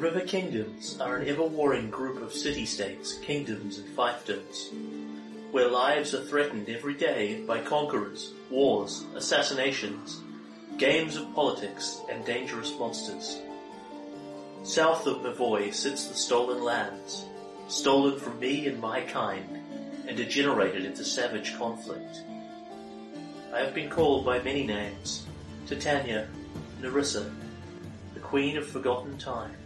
River Kingdoms are an ever-warring group of city-states, kingdoms and fiefdoms, where lives are threatened every day by conquerors, wars, assassinations, games of politics, and dangerous monsters. South of Brevoy sits the Stolen Lands, stolen from me and my kind, and degenerated into savage conflict. I have been called by many names, Titania, Nyrissa, the Queen of Forgotten Time.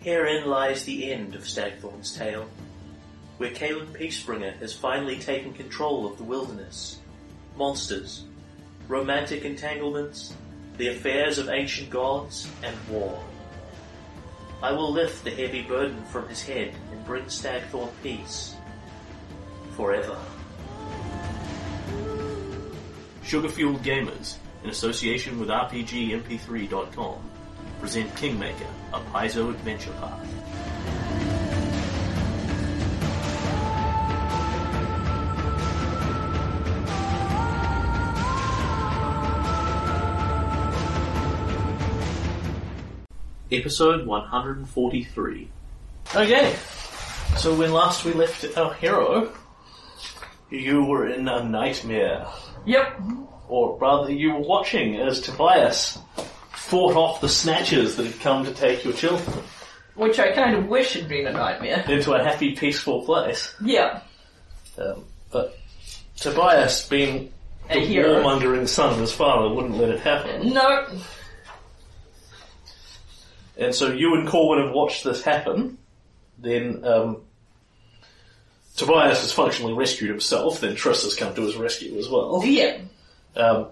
Herein lies the end of Stagthorn's tale, where Caelan Peacebringer has finally taken control of the wilderness, monsters, romantic entanglements, the affairs of ancient gods, and war. I will lift the heavy burden from his head and bring Stagthorn peace. Forever. Sugar Fueled Gamers, in association with RPGMP3.com, present Kingmaker, a Paizo adventure path. Episode 143. Okay, so when last we left our hero, you were in a nightmare. Yep. Or rather, you were watching as Tobias fought off the snatchers that had come to take your children Which I kind of wish had been a nightmare. into a happy, peaceful place. Yeah. Um, but Tobias, being A the hero. warmongering son of his father, wouldn't let it happen. No. And so you and Corwin have watched this happen. Then um, Tobias has functionally rescued himself. Then Triss has come to his rescue as well. Yeah. Um,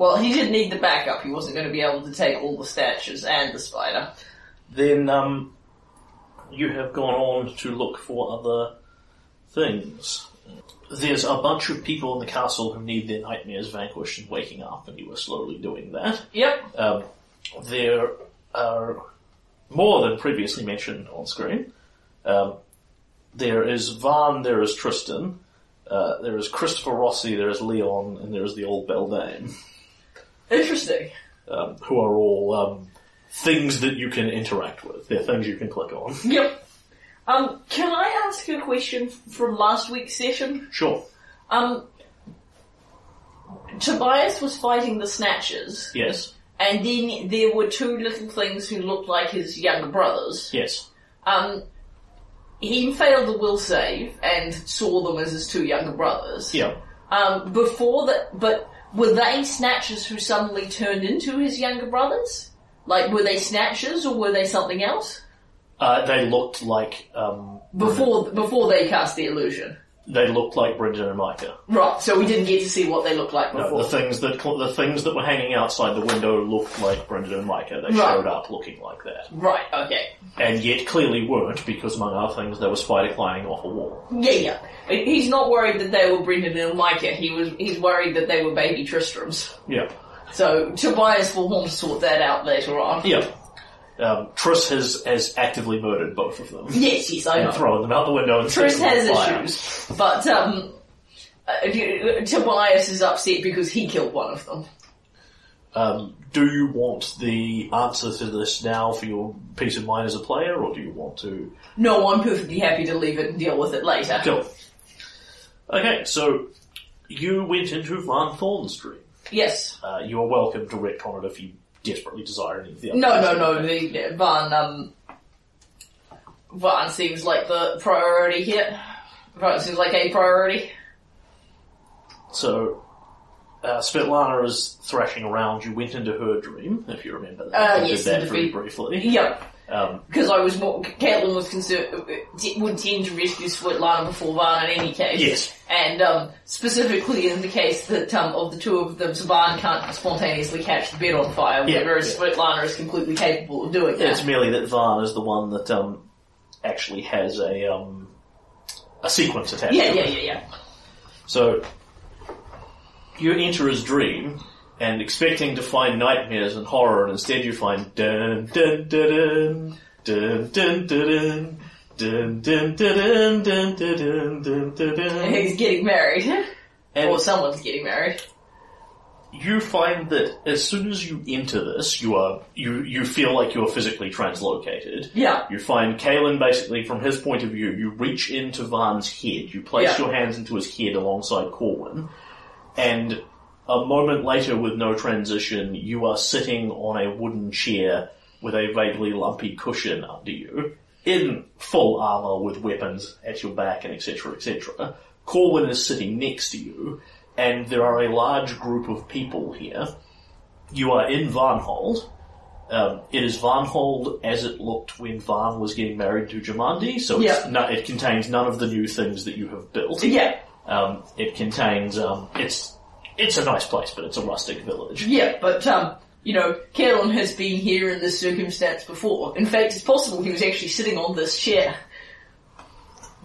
Well, he didn't need the backup. He wasn't going to be able to take all the statues and the spider. then um, you have gone on to look for other things. There's a bunch of people in the castle who need their nightmares vanquished and waking up, and you are slowly doing that. Yep. Um, there are more than previously mentioned on screen. Um, there is Van, there is Tristan, uh, there is Christopher Rossi, there is Leon, and there is the old Beldame, Interesting. um, who are all um, things that you can interact with. They're things you can click on. Yep. Um, can I ask a question f- from last week's session? Sure. Um, Tobias was fighting the Snatchers, Yes. and then there were two little things who looked like his younger brothers. Yes. Um, he failed the will save and saw them as his two younger brothers. Yeah. Um, before that, but were they snatchers who suddenly turned into his younger brothers? Like, were they snatchers or were they something else? Uh, they looked like um, Before, before they cast the illusion. They looked like Brendan and Micah. Right, so we didn't get to see what they looked like No, before. the things that the things that were hanging outside the window looked like Brendan and Micah. They Right. showed up looking like that. right, okay. and yet clearly weren't because among other things there was spider climbing off a wall. Yeah, yeah. He's not worried that they were Brendan and Micah, he was, he's worried that they were baby Tristrams. Yeah, So, Tobias will want to sort that out later on. yeah. Um, Triss has has actively murdered both of them Yes, yes, I and know. thrown them out the window. And Triss set them on has issues, but um, uh, Tobias is upset because he killed one of them. Um, do you want the answer to this now for your peace of mind as a player, or do you want to? No, I'm perfectly happy to leave it and deal with it later. Cool. Okay, so you went into Van Thorn's dream. Yes. Uh, you are welcome to retcon it if you desperately desire any of the other. No, no, no. The Van um, Van seems like the priority here. Van seems like a priority. So, uh, Svetlana is thrashing around. You went into her dream, if you remember that. Uh, You yes, did that very briefly. Yep. Um, Because I was more, Caelan was concerned, would tend to rescue Svetlana before Van in any case. yes. And um, specifically in the case that um, of the two of them, Saban can't spontaneously catch the bed on fire, Yeah, whereas yeah. Svetlana is completely capable of doing that. It's merely that Van is the one that um, actually has a um, a sequence attached. yeah, yeah, yeah, yeah. So you enter his dream and expecting to find nightmares and horror, and instead you find dun dun dun dun dun dun dun. Dun, dun, dun, dun, dun, dun, dun, dun, dun. He's getting married. And or someone's getting married. you find that as soon as you enter this, you are you you feel like you are physically translocated. Yeah. You find Kalen basically from his point of view, you reach into Van's head, you place Yeah. your hands into his head alongside Corwin, and a moment later with no transition, you are sitting on a wooden chair with a vaguely lumpy cushion under you, in full armor with weapons at your back and etc. etc. Corwin is sitting next to you, and there are a large group of people here. You are in Varnhold. Um, it is Varnhold as it looked when Varn was getting married to Jamandi, so Yeah. no, it contains none of the new things that you have built. Yeah. Um, it contains, um, it's, it's a nice place, but it's a rustic village. Yeah, but um, you know, Kalen has been here in this circumstance before. In fact, it's possible he was actually sitting on this chair.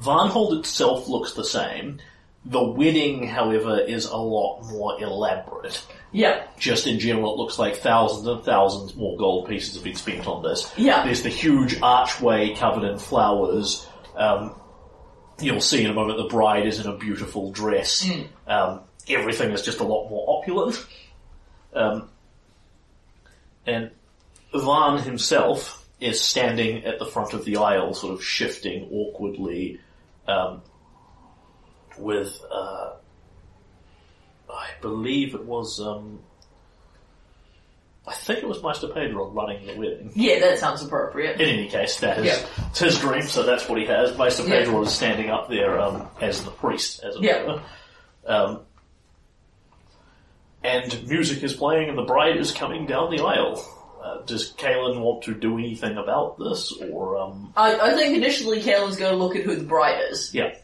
Varnhold itself looks the same. The wedding, however, is a lot more elaborate. Yeah. Just in general, it looks like thousands and thousands more gold pieces have been spent on this. Yeah. There's the huge archway covered in flowers. Um, you'll see in a moment the bride is in a beautiful dress. Um, everything is just a lot more opulent. Um, and Van himself is standing at the front of the aisle, sort of shifting awkwardly, um, with, uh, I believe it was, um, I think it was Meister Pedro running the wedding. Yeah, that sounds appropriate. In any case, that is Yeah. his dream, so that's what he has. Meister Yeah. Pedro is standing up there um, as the priest, as it Yeah. were. Um, and music is playing, and the bride is coming down the aisle. Uh, does Kalen want to do anything about this, or um, I, I think initially Kalen's going to look at who the bride is. yeah?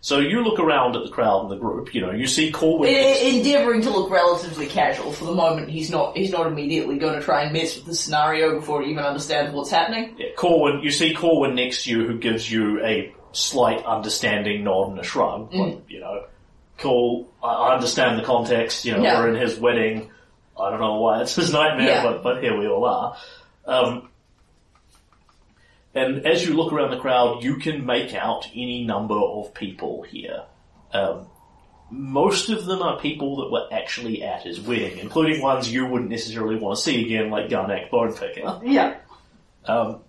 So you look around at the crowd and the group. You know, you see Corwin. E- endeavouring to look relatively casual for the moment. He's not. He's not immediately going to try and mess with the scenario before he even understands what's happening. Yeah, Corwin, you see Corwin next to you who gives you a slight understanding nod and a shrug. Mm. But, you know, cool, I, understand the context, you know, Yeah. we're in his wedding. I don't know why it's his nightmare, Yeah. but, but here we all are. Um, and as you look around the crowd, you can make out any number of people here. Um, most of them are people that were actually at his wedding, including ones you wouldn't necessarily want to see again, like Garnack Bonepicker. Yeah. Um,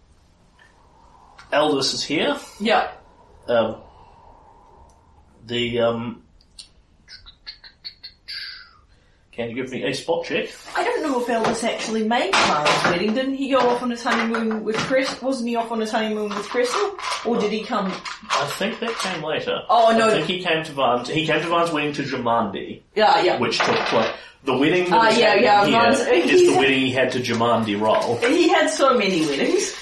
Aldous is here. Yeah. Um, the um, can you give me a spot check? I don't know if Elvis actually made Clara's wedding. Didn't he go off on his honeymoon with Chris? Wasn't he off on his honeymoon with Crystal? Or did he come? I think that came later. Oh, no. I think he came to Van's. He came to Van's wedding to Jamandi, Yeah, yeah. which took place. The wedding that Ah, yeah, yeah, here Van's- is the wedding he had to Jamandi roll. He had so many weddings.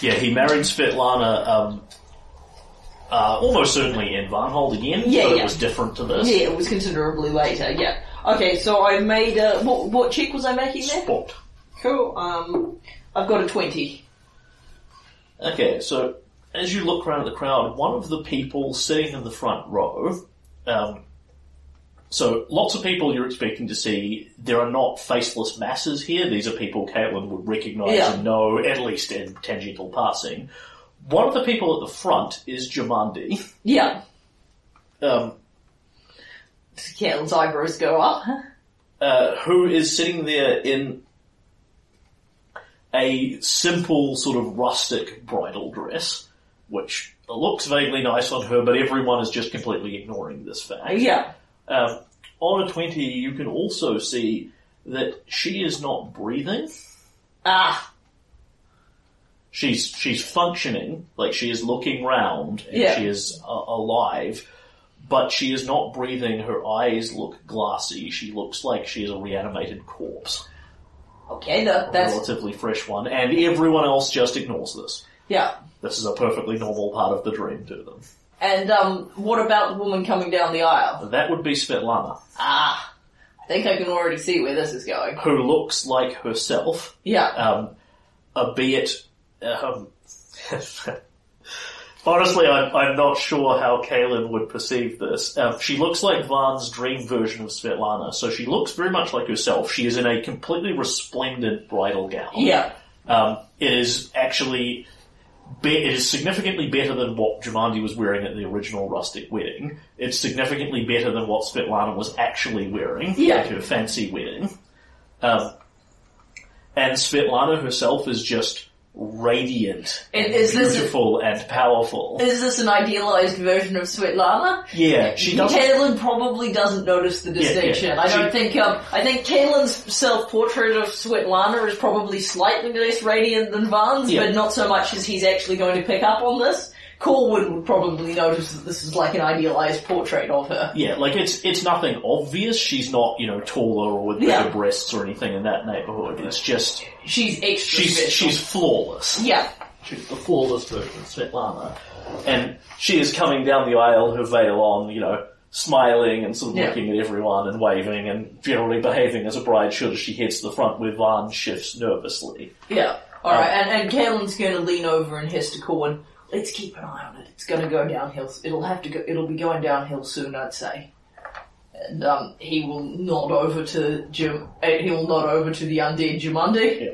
Yeah, he married Svetlana. Um, uh, almost certainly in Varnhold again, Yeah, but yeah. it was different to this. Yeah, it was considerably later. Yeah. Okay, so I made a what? What check was I making there? Spot. Cool. Um, I've got a twenty. Okay, so as you look around at the crowd, one of the people sitting in the front row, um, so lots of people you're expecting to see, there are not faceless masses here. These are people Caelan would recognise Yeah. and know, at least in tangential passing. One of the people at the front is Jamandi, Yeah. um, Caelan's eyebrows go up. uh, who is sitting there in a simple sort of rustic bridal dress, which looks vaguely nice on her, but everyone is just completely ignoring this fact. Yeah. Um, on a 20, you can also see that she is not breathing. Ah. She's she's functioning, like she is looking round and Yeah. she is uh, alive, but she is not breathing. Her eyes look glassy. She looks like she is a reanimated corpse, Okay. That, a relatively fresh one, and everyone else just ignores this. yeah. This is a perfectly normal part of the dream to them. And um, what about the woman coming down the aisle? That would be Svetlana, Ah. I think I can already see where this is going. who looks like herself, Yeah. um, albeit. Um, honestly, I'm, I'm not sure how Kaylin would perceive this. Um, she looks like Van's dream version of Svetlana, so she looks very much like herself. She is in a completely resplendent bridal gown. Yeah. Um, it is actually be- it is significantly better than what Jamandi was wearing at the original rustic wedding. It's significantly better than what Svetlana was actually wearing Yeah. at her fancy wedding. Um, and Svetlana herself is just radiant, And is this- beautiful, and powerful. Is this an idealized version of Svetlana? yeah, she doesn't. Kaylin probably doesn't notice the Yeah, yeah. distinction. I don't think. Um, I think Kaylin's self-portrait of Svetlana is probably slightly less radiant than Van's, Yeah. but not so much as he's actually going to pick up on this. Corwin would probably notice that this is like an idealized portrait of her. Yeah, like it's it's nothing obvious. She's not you know taller or with Yeah. bigger breasts or anything in that neighborhood. It's just She's extra she's special. she's flawless. yeah. She's the flawless version of Svetlana, and she is coming down the aisle, her veil on, you know, smiling and sort of Yeah. looking at everyone and waving and generally behaving as a bride should as she heads to the front where Van shifts nervously. Yeah. Alright, um, and, and Kaylin's gonna lean over and hiss to Corwin, let's keep an eye on it. It's gonna go downhill. It'll have to go, it'll be going downhill soon, I'd say. And, um, he will nod over to Jim, uh, he will nod over to the undead Jamandi. Yeah.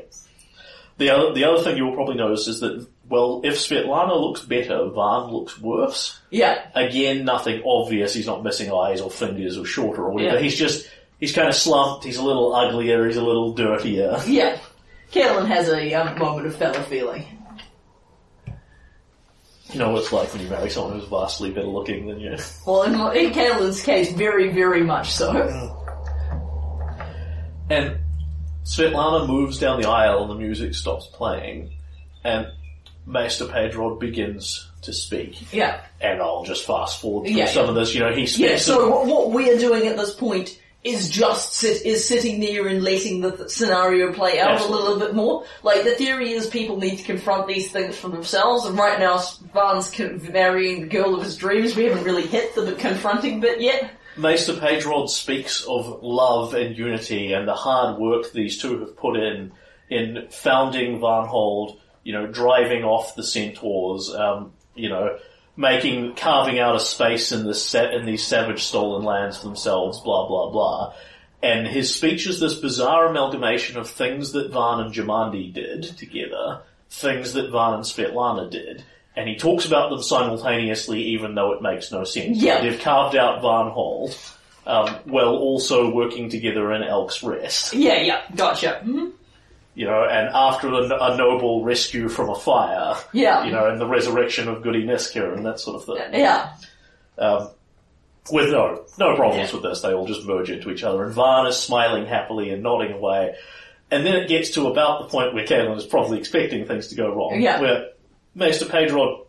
The other the other thing you'll probably notice is that well, if Svetlana looks better, Van looks worse. Yeah. Again, nothing obvious. He's not missing eyes or fingers or shorter or whatever. Yeah. He's just he's kind of slumped. He's a little uglier. He's a little dirtier. Yeah. Kaylin has a um, moment of fellow feeling. You know what it's like when you marry someone who's vastly better looking than you. Well, in, in Kaylin's case, very, very much so. Mm. And Svetlana moves down the aisle and the music stops playing and Maester Pedrod begins to speak. Yeah. And I'll just fast forward through Yeah, some of this. You know, he speaks Yeah, so what, what we're doing at this point is just sit, is sitting there and letting the th- scenario play out Absolutely. a little bit more. Like, the theory is people need to confront these things for themselves, and right now Van's con- marrying the girl of his dreams. We haven't really hit the confronting bit yet. Maester Pedrod speaks of love and unity and the hard work these two have put in in founding Varnhold, you know, driving off the centaurs, um, you know, making carving out a space in this set in these savage stolen lands for themselves, blah blah blah. And his speech is this bizarre amalgamation of things that Van and Jamandi did together, things that Van and Svetlana did. And he talks about them simultaneously even though it makes no sense. Yeah. They've carved out Varnhold, um, while also working together in Elk's Rest. Yeah, yeah, gotcha. Mhm. You know, and after a, a noble rescue from a fire, Yeah. you know, and the resurrection of Goody Niska and that sort of thing. Yeah. Um, with no, no problems Yeah. with this, they all just merge into each other. And Varn is smiling happily and nodding away. And then it gets to about the point where Caelan is probably expecting things to go wrong. Yeah. Where Maester Pedrod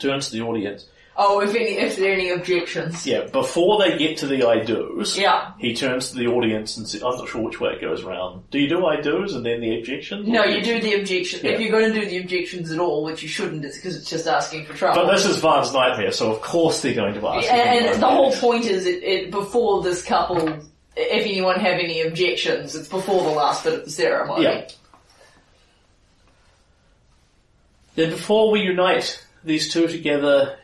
turns to the audience. Oh, if any, if there are any objections. Yeah, before they get to the I do's, Yeah. he turns to the audience and says, I'm not sure which way it goes around. Do you do I do's and then the objections? No, you do the objection. Yeah. If you're going to do the objections at all, which you shouldn't, it's because it's just asking for trouble. But this is Varn's nightmare, so of course they're going to ask. him and, to and go the whole point is, it, it before this couple, if anyone have any objections, it's before the last bit of the ceremony. Yeah. Then before we unite these two together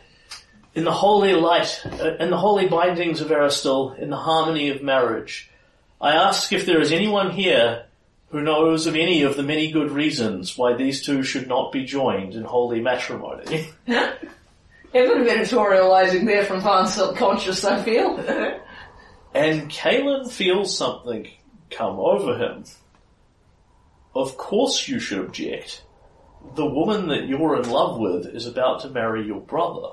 in the holy light, uh, in the holy bindings of Erastil, in the harmony of marriage, I ask if there is anyone here who knows of any of the many good reasons why these two should not be joined in holy matrimony. A bit of editorializing there from Van Subconscious, I feel. And Kalen feels something come over him. Of course you should object. The woman that you're in love with is about to marry your brother.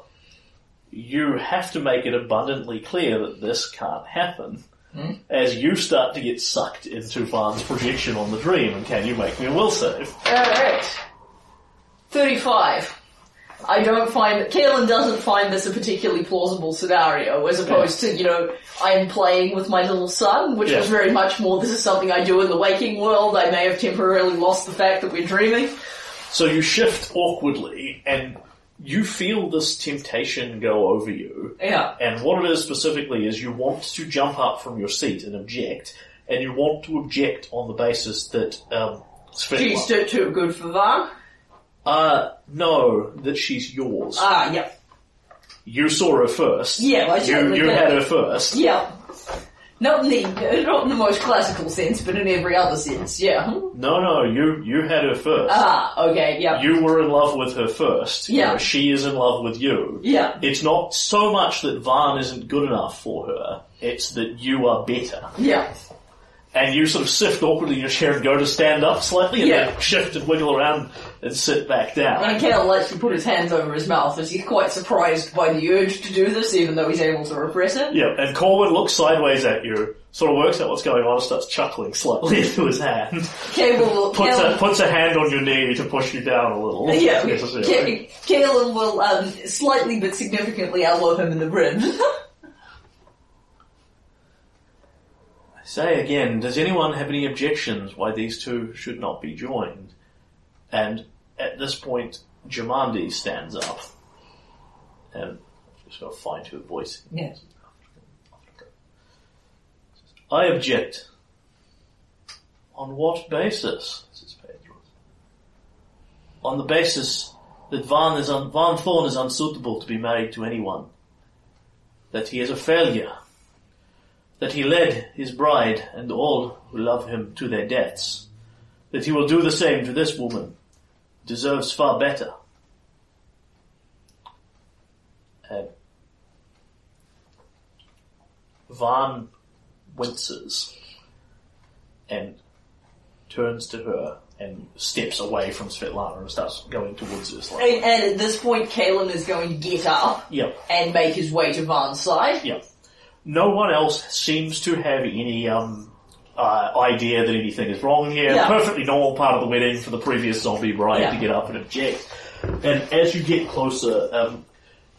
You have to make it abundantly clear that this can't happen. Hmm? As you start to get sucked into Van's projection on the dream, and can you make me a will save? Alright. 35. I don't find, Kaelin doesn't find this a particularly plausible scenario, as opposed to, you know, I am playing with my little son, which Yeah. was very much more, this is something I do in the waking world, I may have temporarily lost the fact that we're dreaming. So you shift awkwardly, and you feel this temptation go over you. Yeah. And what it is specifically is you want to jump up from your seat and object, and you want to object on the basis that um, She's too, too good for Van. uh, no, that she's yours. Ah, yeah. you saw her first. Yeah, I you you did. had her first. Yeah. Not in the not in the most classical sense, but in every other sense. Yeah. No, no, you you had her first. Ah. Okay. Yeah. You were in love with her first. You Yeah. know, she is in love with you. Yeah. It's not so much that Van isn't good enough for her, it's that you are better. Yeah. And you sort of sift awkwardly in your chair and go to stand up slightly and Yeah. then shift and wiggle around and sit back down. And Kel actually put his hands over his mouth as he's quite surprised by the urge to do this, even though he's able to repress it. Yeah, and Corwin looks sideways at you, sort of works out what's going on and starts chuckling slightly into his hand. Cable will. Puts Kel- a, puts a hand on your knee to push you down a little. Yeah, Kalen will um, slightly but significantly elbow him in the ribs. I say again, does anyone have any objections why these two should not be joined? And at this point, Jamandi stands up. And just got to find her voice. yes. I object. On what basis? says Pedro. On the basis that Van, is un- Van Thorn is unsuitable to be married to anyone. That he is a failure. That he led his bride and all who love him to their deaths. That he will do the same to this woman. Deserves far better. And Van winces and turns to her and steps away from Svetlana and starts going towards her. And, and at this point, Kalen is going to get up Yep, and make his way to Van's side. yep. No one else seems to have any um, uh, idea that anything is wrong here. Yeah. Perfectly normal part of the wedding for the previous zombie bride Yeah. to get up and object. And as you get closer, um,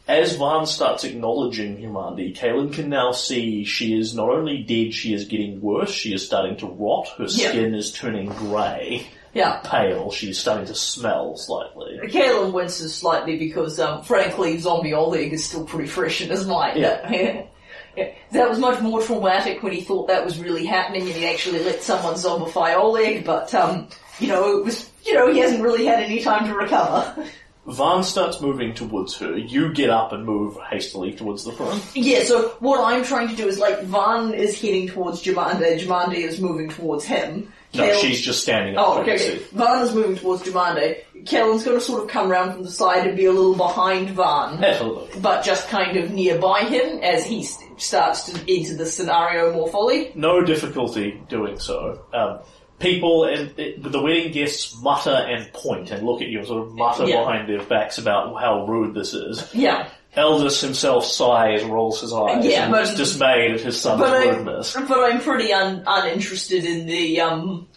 as Van starts acknowledging humanity, Kaylin can now see she is not only dead, she is getting worse. She is starting to rot. Her Yeah. skin is turning grey, Yeah. pale. She's starting to smell slightly. Kalen winces slightly because, um, frankly, zombie Oleg is still pretty fresh in his mind. Yeah. Yeah. That was much more traumatic when he thought that was really happening and he actually let someone zombify Oleg, but, um, you know, it was, you know, he hasn't really had any time to recover. Van starts moving towards her. You get up and move hastily towards the front. Yeah, so what I'm trying to do is like Van is heading towards Jamandi, Jamandi is moving towards him. No, Kel- she's just standing up. Oh, okay, okay. Van is moving towards Jamandi. Kellen's gonna sort of come round from the side and be a little behind Van, Absolutely. but just kind of nearby him as he's starts to enter the scenario more fully. No difficulty doing so. Um, people and it, the wedding guests mutter and point and look at you and sort of mutter Yeah. behind their backs about how rude this is. Yeah, Aldous himself sighs, rolls his eyes, Yeah, and but- looks dismayed at his son's but rudeness. but I'm pretty un- uninterested in the um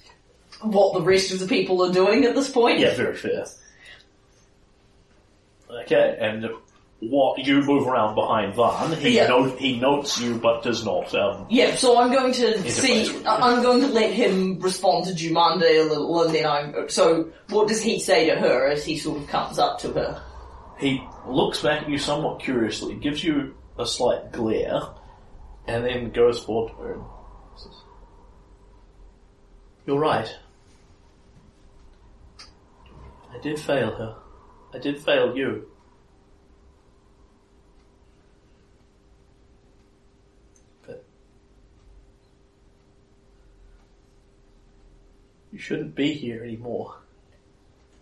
what the rest of the people are doing at this point. Yeah, very fair. Okay, and what you move around behind Van, he Yeah. note, he notes you but does not. Um, Yeah, so I'm going to see. I'm going to let him respond to Jamandi a little, and then I'm. So, what does he say to her as he sort of comes up to her? he looks back at you somewhat curiously, gives you a slight glare, and then goes forward to her and says, You're right. I did fail her. I did fail you. You shouldn't be here anymore.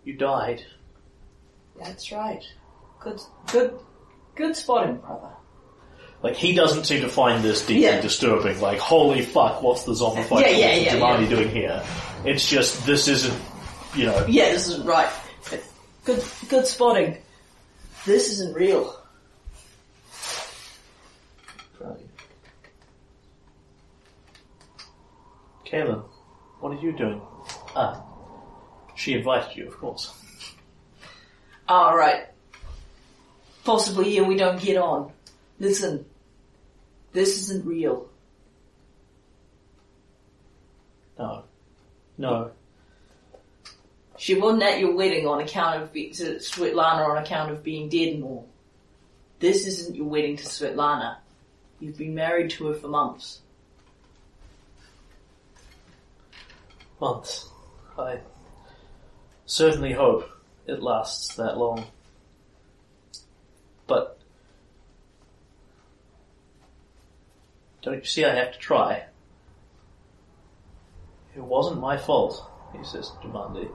You died. That's right. Good, good, good spotting, brother. Like he doesn't seem to find this deeply Yeah. disturbing. Like, holy fuck, what's the zombified Yeah, yeah, yeah, yeah. doing here? It's just this isn't, you know. Yeah, this isn't right. Good, good spotting. This isn't real. Right. Kaylin, what are you doing? Ah, she invited you, of course. Alright. Possibly here we don't get on. Listen. This isn't real. No, no. She wasn't at your wedding on account of be- to Svetlana on account of being dead and all. This isn't your wedding to Svetlana. You've been married to her for months. Months. I certainly hope it lasts that long. But Don't you see I have to try? It wasn't my fault, he says to Mandy.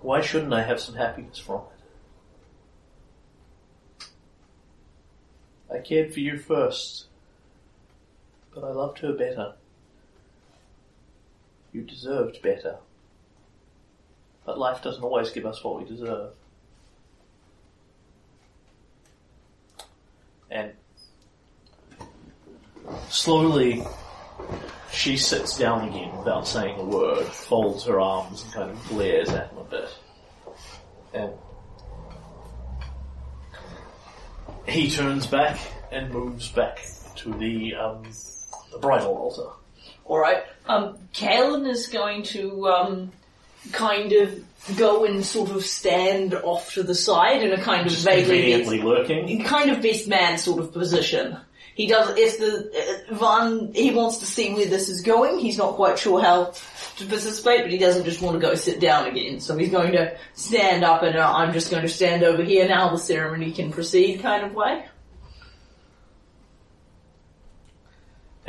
Why shouldn't I have some happiness from it? I cared for you first, but I loved her better. You deserved better. But life doesn't always give us what we deserve. And slowly she sits down again without saying a word, folds her arms and kind of glares at him a bit. And he turns back and moves back to the um, the bridal altar. Alright. Um, Kalen is going to, um, kind of go and sort of stand off to the side in a kind of vaguely Conveniently lurking. kind of best man sort of position. He does, if the, uh, Van, he wants to see where this is going, he's not quite sure how to participate, but he doesn't just want to go sit down again, so he's going to stand up and uh, I'm just going to stand over here now, the ceremony can proceed kind of way.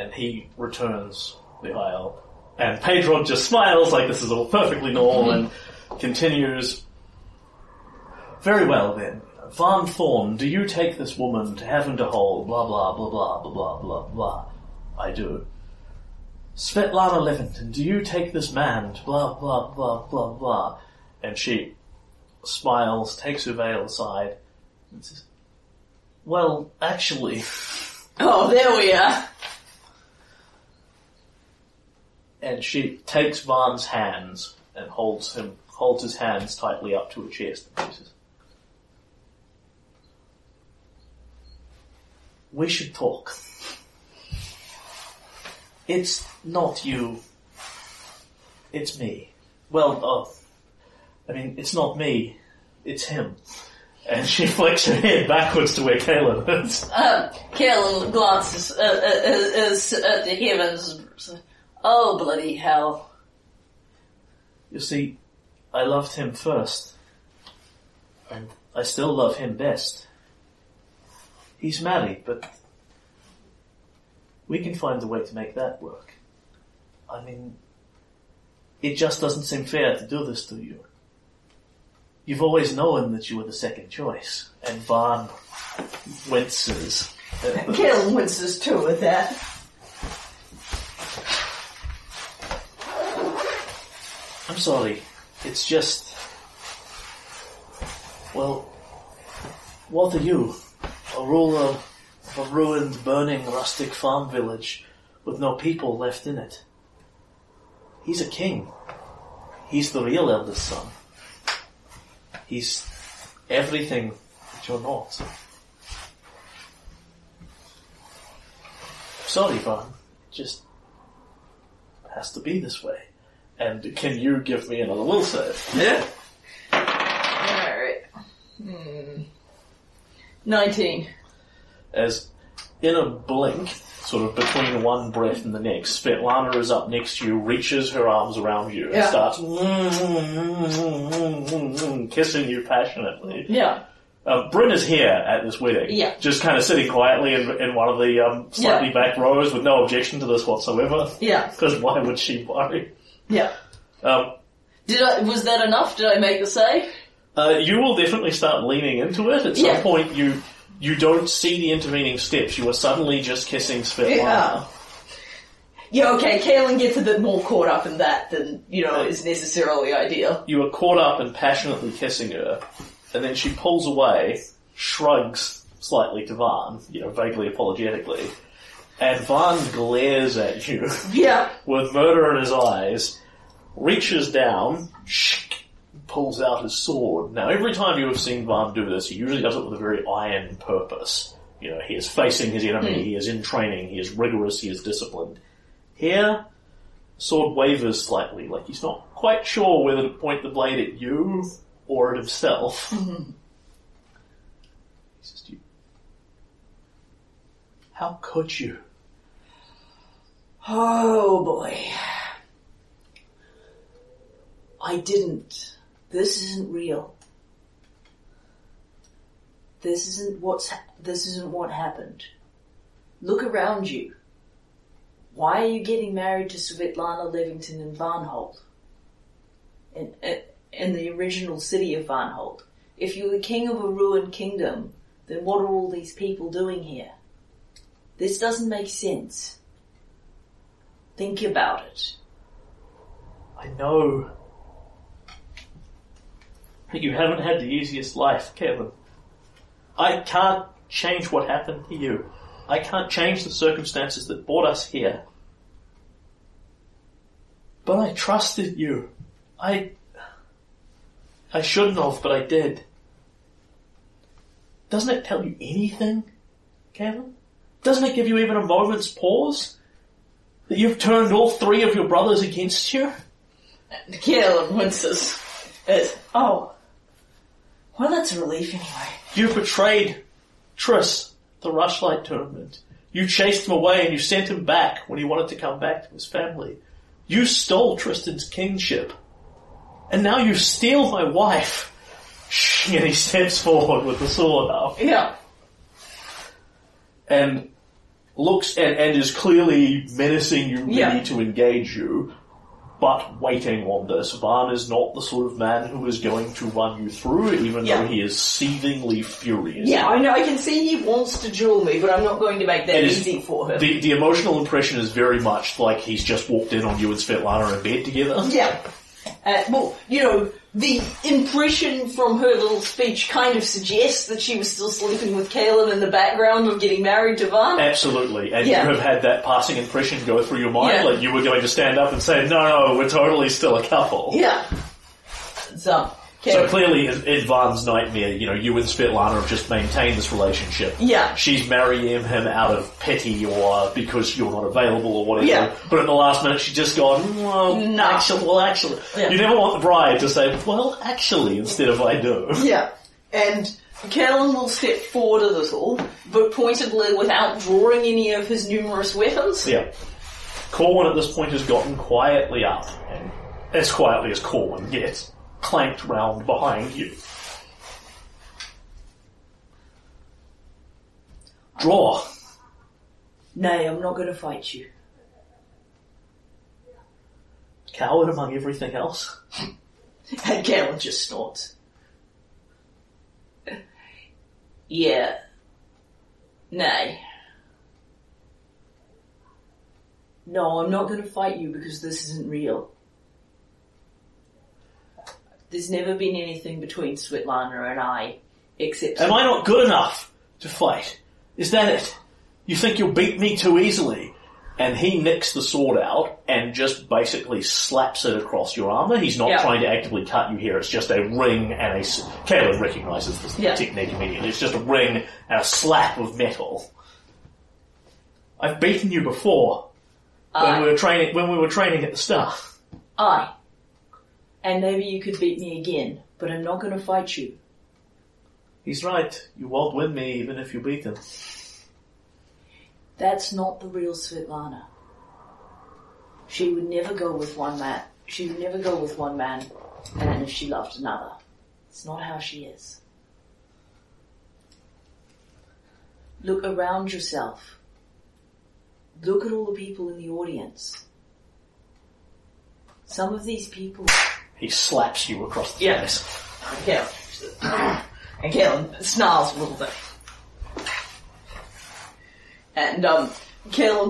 and he returns the aisle. And Pedro just smiles like this is all perfectly normal and continues. Very well then. Van Thorn, do you take this woman to heaven to hold? Blah blah blah blah blah blah blah blah. I do. Svetlana Levington, do you take this man to blah blah blah blah blah? And she smiles, takes her veil aside, and says, Well, actually, Oh, there we are. And she takes Van's hands and holds him holds his hands tightly up to her chest and says, We should talk. It's not you. It's me. Well, uh, I mean, it's not me. It's him. And she flicks her head backwards to where Caleb is. Um, Kalen glances uh, uh, uh, uh, at the heavens. And says, Oh, bloody hell. You see, I loved him first. And I still love him best. He's married, but we can find a way to make that work. I mean, it just doesn't seem fair to do this to you. You've always known that you were the second choice, and Van winces. Kalen winces too at that. I'm sorry. It's just. Well, what are you? A ruler of a ruined, burning, rustic farm village with no people left in it. He's a king. He's the real eldest son. He's everything that you're not. Sorry, Van. Just has to be this way. And can you give me another will save? Yeah. Alright. Hmm. 19. As in a blink, sort of between one breath and the next, Svetlana is up next to you, reaches her arms around you, and Yeah. starts kissing you passionately. Yeah. Um, Bryn is here at this wedding. Yeah. Just kind of sitting quietly in, in one of the um, slightly Yeah. back rows with no objection to this whatsoever. Yeah. Because why would she worry? Yeah. Um, Did I, was that enough? Did I make the save? Uh, you will definitely start leaning into it. At some Yeah. point, you you don't see the intervening steps. You are suddenly just kissing Svetlana. Yeah. Yeah, okay, Kalen gets a bit more caught up in that than, you know, is necessarily ideal. You are caught up and passionately kissing her, and then she pulls away, shrugs slightly to Van, you know, vaguely apologetically, and Van glares at you Yeah. with murder in his eyes, reaches down, pulls out his sword. Now, every time you have seen Van do this, he usually does it with a very iron purpose. You know, he is facing his enemy, hmm. he is in training, he is rigorous, he is disciplined. Here, sword wavers slightly, like he's not quite sure whether to point the blade at you or at himself. Mm-hmm. He says to you, How could you? Oh boy. I didn't. This isn't real. This isn't what's, ha- this isn't what happened. Look around you. Why are you getting married to Svetlana Levington in Varnhold? In, in, the original city of Varnhold. If you're the king of a ruined kingdom, then what are all these people doing here? This doesn't make sense. Think about it. I know. You haven't had the easiest life, Kevin. I can't change what happened to you. I can't change the circumstances that brought us here. But I trusted you. I. I shouldn't have, but I did. Doesn't it tell you anything, Kevin? Doesn't it give you even a moment's pause? That you've turned all three of your brothers against you? Caleb winces. It, oh. Well, that's a relief anyway. You betrayed Triss, the Rushlight tournament. You chased him away and you sent him back when he wanted to come back to his family. You stole Tristan's kingship. And now you steal my wife. And he steps forward with the sword up Yeah. and looks and, and is clearly menacing you, ready Yeah. to engage you, but waiting on this. Van is not the sort of man who is going to run you through, even Yeah. though he is seethingly furious. Yeah, I know, I can see he wants to duel me, but I'm not going to make that It is- easy for him. The, the emotional impression is very much like he's just walked in on you and Svetlana in bed together. Yeah. Uh, well, you know, the impression from her little speech kind of suggests that she was still sleeping with Kaelin in the background of getting married to Van. Absolutely. And Yeah. you have had that passing impression go through your mind, Yeah. like you were going to stand up and say, no, no, we're totally still a couple. Yeah. So, So clearly, in Van's nightmare, you know, you and Svetlana have just maintained this relationship. Yeah. She's marrying him out of pity or because you're not available or whatever. Yeah. But at the last minute, she just gone, well, No. actually, well, actually. Yeah. You never want the bride to say, well, actually, instead of I do. Yeah. And Kaelin will step forward a little, but pointedly without drawing any of his numerous weapons. Yeah. Corwin at this point has gotten quietly up, and as quietly as Corwin gets, clanked round behind you. Draw. Nay, I'm not going to fight you. Coward among everything else. And Kaelin just snorts. Yeah. Nay. No, I'm not going to fight you because this isn't real. There's never been anything between Svetlana and I, except Am I not good enough to fight? Is that it? You think you'll beat me too easily? And he nicks the sword out and just basically slaps it across your armor. He's not Yeah. trying to actively cut you here. It's just a ring and a. Caleb recognises this Yeah. technique immediately. It's just a ring and a slap of metal. I've beaten you before when I, we were training. When we were training at the start. I. And maybe you could beat me again, but I'm not going to fight you. He's right. You won't win me even if you beat him. That's not the real Svetlana. She would never go with one man. She would never go with one man, and if she loved another. It's not how she is. Look around yourself. Look at all the people in the audience. Some of these people. He slaps you across the Yeah. face. And Kalen snarls a little bit. And um,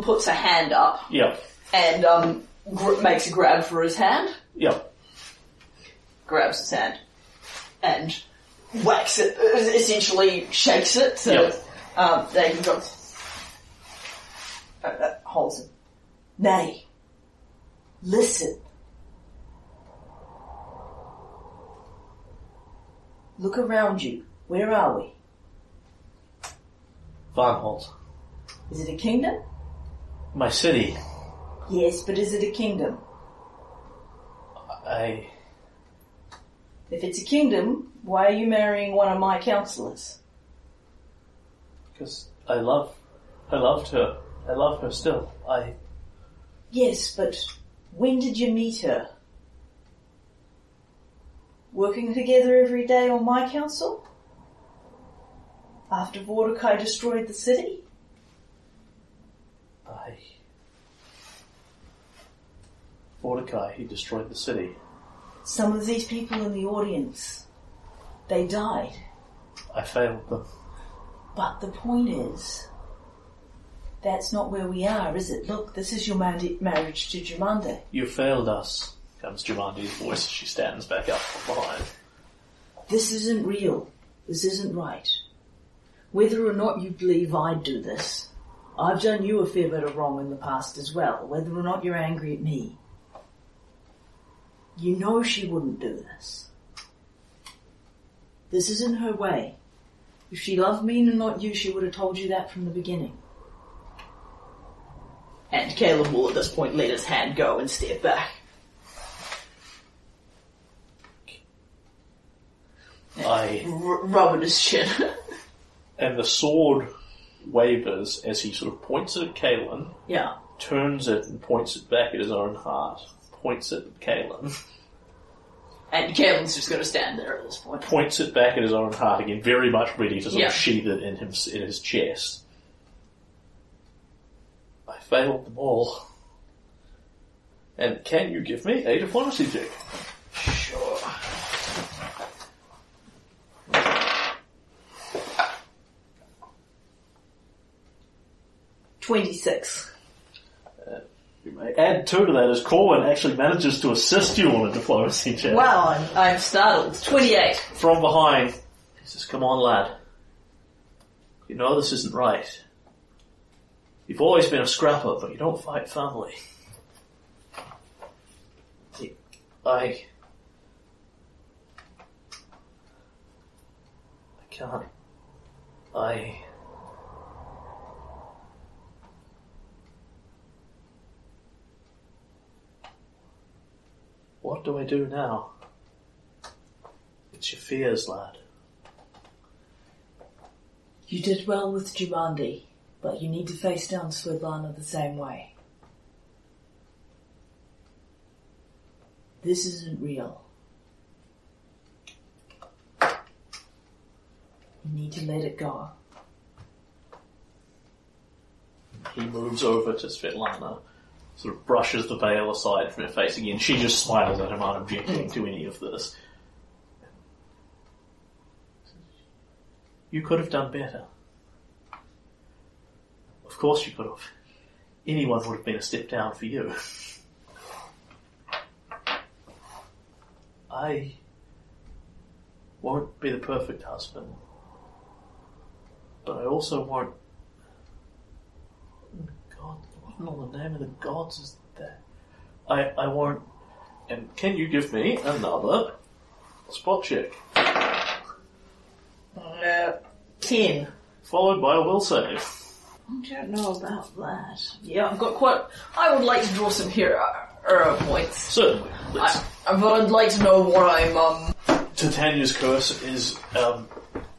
puts a hand up Yep. and um, gr- makes a grab for his hand, Yep. grabs his hand, and whacks it, essentially shakes it so Yep. um, that he goes, uh, uh, holds him. Nay, listen. Look around you. Where are we? Varnhold. Is it a kingdom? My city. Yes, but is it a kingdom? I. If it's a kingdom, why are you marrying one of my counselors? Because I love. I loved her. I love her still. I. Yes, but when did you meet her? Working together every day on my council? After Mordecai destroyed the city? I. Mordecai, he destroyed the city. Some of these people in the audience, they died. I failed them. But the point is, that's not where we are, is it? Look, this is your marriage to Jamanda. You failed us, comes Jamandi's voice as she stands back up from behind. This isn't real. This isn't right. Whether or not you believe I'd do this, I've done you a fair bit of wrong in the past as well, whether or not you're angry at me. You know she wouldn't do this. This isn't her way. If she loved me and not you, she would have told you that from the beginning. And Caleb will at this point let his hand go and step back. I R- rubbing his chin. and the sword wavers as he sort of points it at Caelan, yeah. turns it and points it back at his own heart, points it at Caelan, And Caelan's just gonna stand there at this point. points it back at his own heart again, very much ready to sort Yeah. of sheath it in, him, in his chest. I failed them all. And can you give me a diplomacy check? 26. You may add two to that as Corwin actually manages to assist you on a diplomacy check. Wow, I'm, I'm startled. 28. From behind, he says, come on lad. You know this isn't right. You've always been a scrapper, but you don't fight family. I... I can't. I... What do I do now? It's your fears, lad. You did well with Jamandi, but you need to face down Svetlana the same way. This isn't real. You need to let it go. He moves over to Svetlana, sort of brushes the veil aside from her face again. She just smiles at him, unobjecting to any of this. You could have done better. Of course you could have. Anyone would have been a step down for you. I won't be the perfect husband. But I also won't God, what all the name of the gods is there. I, I won't. And can you give me another spot check? Uh, 10. Followed by a will save. I don't know about that. Yeah, I've got quite. I would like to draw some hero, hero points. Certainly. Let's, I, but I'd like to know what I'm, um. Titania's curse is um,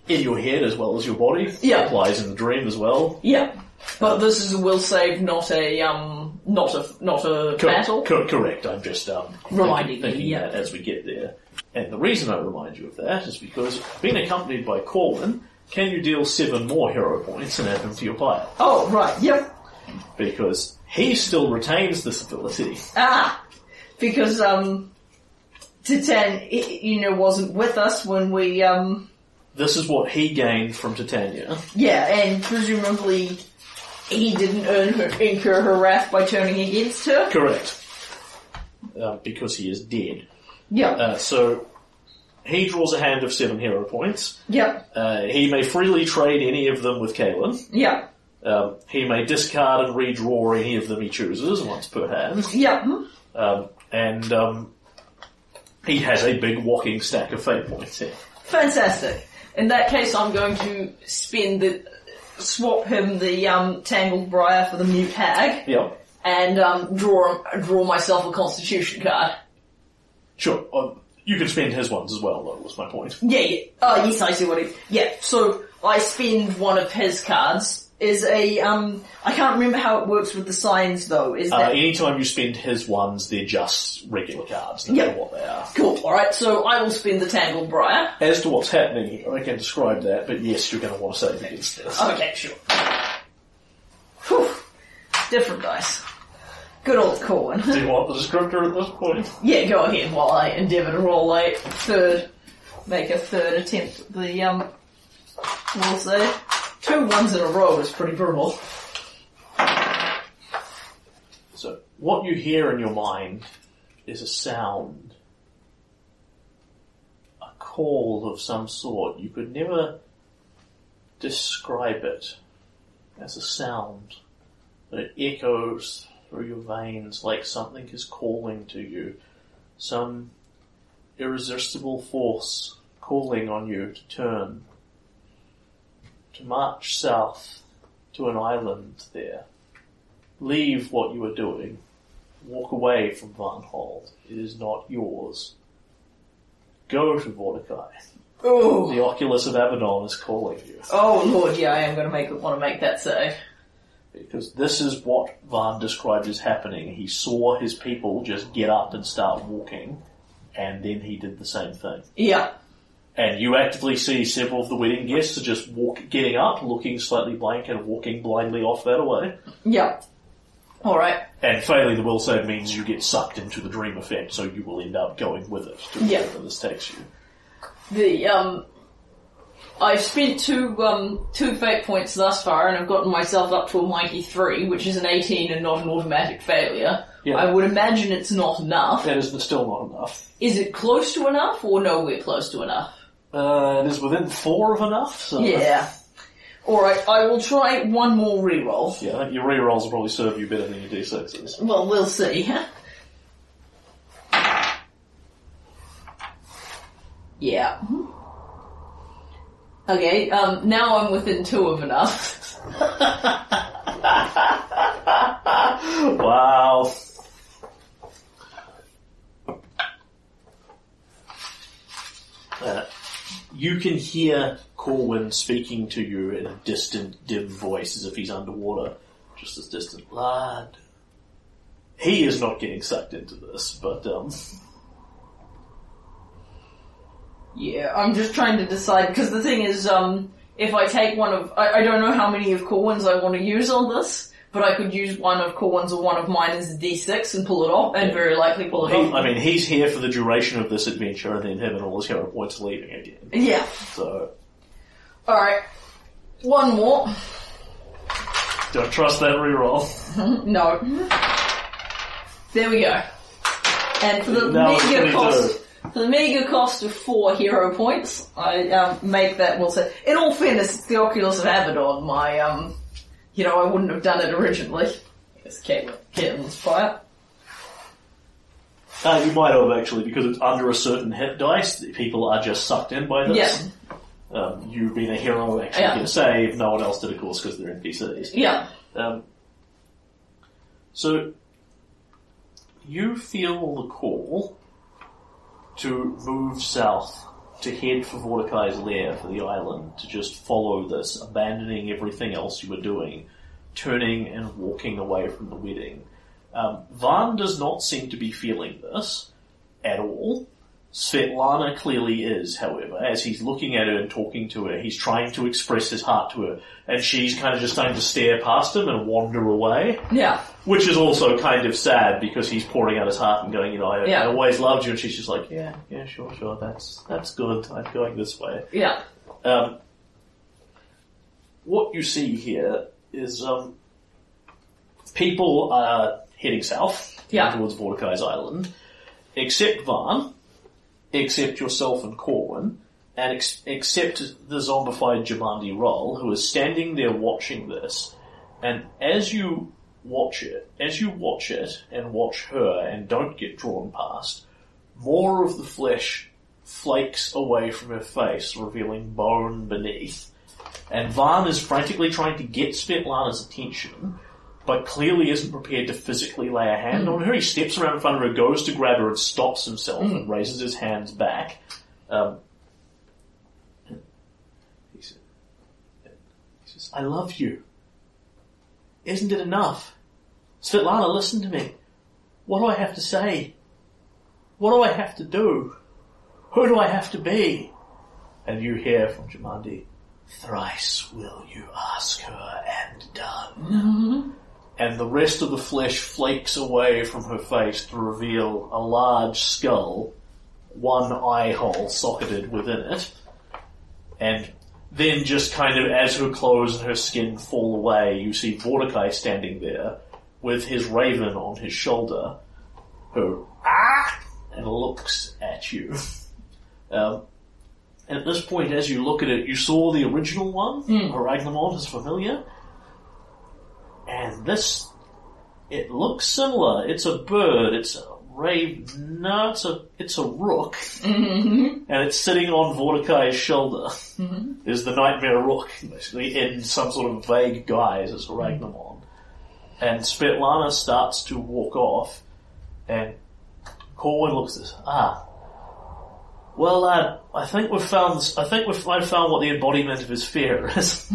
in your head as well as your body. Yeah. Applies in the dream as well. Yeah. But this is a will save, not a, um. Not a, not a battle. co- correct. I'm just um, Reminding thinking, thinking you, yeah. that as we get there. And the reason I remind you of that is because, being accompanied by Corwin, can you deal seven more hero points and add them to your pile? Oh, right, yep. because he still retains this ability. Ah! Because, um. Titan, you know, wasn't with us when we, um. This is what he gained from Titania. Yeah, and presumably he didn't earn her, incur her wrath by turning against her. Correct. Uh, because he is dead. Yeah. Uh, so he draws a hand of seven hero points. Yep. Uh, he may freely trade any of them with Caelan. Yep. Um, he may discard and redraw any of them he chooses once per hand. Yep. Um, and um, he has a big walking stack of fate points here. Fantastic. In that case, I'm going to spend the swap him the um, tangled briar for the mute hag, Yep. and um, draw draw myself a constitution card. Sure. Um, you can spend his ones as well, though, was my point. Yeah, yeah. Oh, yes, I see what he. Yeah. So I spend one of his cards. Is a um. I can't remember how it works with the signs though. Is Uh, that anytime you spend his ones, they're just regular cards, no Yep. matter what they are. cool? All right. So I will spend the tangled briar. As to what's happening here, I can describe that, but yes, you're going to want to save against this. Okay, sure. Whew. different dice. Good old Corwin. Do you want the descriptor at this point? Yeah, go ahead while I endeavour to roll a third, make a third attempt at the, um, we'll say, two ones in a row is pretty brutal. So, what you hear in your mind is a sound. A call of some sort. You could never describe it as a sound, but it echoes through your veins like something is calling to you. Some irresistible force calling on you to turn, to march south to an island there. Leave what you are doing. Walk away from Varnhold. It is not yours. Go to Vordakai. Oh, The Oculus of Abaddon is calling you. oh lord, yeah, I am going to make want to make that save. Because this is what Van described as happening. He saw his people just get up and start walking, and then he did the same thing. Yeah, And you actively see several of the wedding guests are just walk, getting up, looking slightly blank, and walking blindly off that way. yeah. All right. And failing the will save means you get sucked into the dream effect, so you will end up going with it to Yeah. wherever this takes you. The um, I've spent two um two fate points thus far, and I've gotten myself up to a mighty three, which is an eighteen and not an automatic failure. Yeah. I would imagine it's not enough. That is still not enough. Is it close to enough, or nowhere close to enough? Uh, it is within four of enough, so... Yeah. Alright, I will try one more reroll. Yeah, I think your rerolls will probably serve you better than your d6s. Well, we'll see. yeah. Okay, um, now I'm within two of enough. Wow. Uh, you can hear Corwin speaking to you in a distant, dim voice as if he's underwater. Just as distant. Lad. He is not getting sucked into this, but, um, Yeah, I'm just trying to decide because the thing is, um, if I take one of, I, I don't know how many of Corwin's I want to use on this, but I could use one of Corwin's or one of mine as a D6 and pull it off, and very likely pull it he, off. I mean, he's here for the duration of this adventure, and then him and all his hero points are leaving again. Yeah. So, All right. One more. don't trust that reroll. No. There we go. And for the Now 22. cost, for the meager cost of four hero points, I um, make that. We'll say, in all fairness, it's the Oculus of Abaddon. My um, you know, I wouldn't have done it originally. It's Caitlin, Caitlin's fire. Uh, you might have actually, because it's under a certain hit dice, people are just sucked in by this. Yeah, Um, you being a hero actually Yeah. get a save, no one else did of course because they're NPCs. yeah, Um, so, you feel the call to move south, to head for Vordakai's lair for the island, to just follow this, abandoning everything else you were doing, turning and walking away from the wedding. Um, Van does not seem to be feeling this at all. Svetlana clearly is, however, as he's looking at her and talking to her, he's trying to express his heart to her, and she's kind of just starting to stare past him and wander away, yeah, which is also kind of sad because he's pouring out his heart and going, you know, I, Yeah. I always loved you, and she's just like, yeah, yeah, sure, sure, that's that's good, I'm going this way. yeah, Um, what you see here is um, people are heading south Yeah. towards Vordakai's Island, except Van, except yourself and Corwin, and ex- except the zombified Jamandi Roll, who is standing there watching this. And as you watch it, as you watch it and watch her and don't get drawn past, more of the flesh flakes away from her face, revealing bone beneath. And Van is frantically trying to get Svetlana's attention, but clearly isn't prepared to physically lay a hand on her. He steps around in front of her, goes to grab her, and stops himself and raises his hands back. Um, he said, he says, I love you. Isn't it enough? Svetlana, listen to me. What do I have to say? What do I have to do? Who do I have to be? And you hear from Jamandi, thrice will you ask her and done. And the rest of the flesh flakes away from her face to reveal a large skull, one eye hole socketed within it, and then just kind of as her clothes and her skin fall away, you see Vordakai standing there with his raven on his shoulder, who ah, and looks at you. Um, and at this point, as you look at it, you saw the original one, Aragnemon is familiar, and this, it looks similar. It's a bird. It's a raven. No, it's a it's a rook, mm-hmm. and it's sitting on Vordakai's shoulder. Mm-hmm. Is the nightmare rook basically in some sort of vague guise as Aragnemon, mm-hmm. and Svetlana starts to walk off, and Corwin looks at this. Ah. Well, lad, I think we've found. I think we've I've found what the embodiment of his fear is.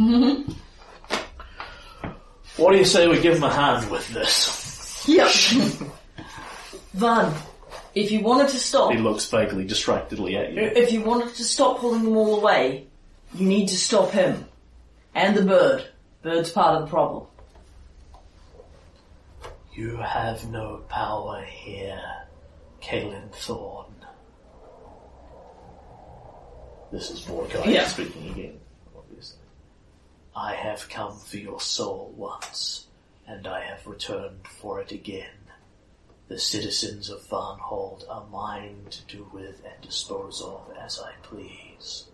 What do you say we give him a hand with this? Yep. Van, if you wanted to stop, He looks vaguely distractedly at you. if you wanted to stop pulling them all away, you need to stop him. And the bird. Bird's part of the problem. You have no power here, Caelan Thorn. This is Vordakai Yeah. speaking again, obviously. I have come for your soul once, and I have returned for it again. The citizens of Varnhold are mine to do with and dispose of as I please.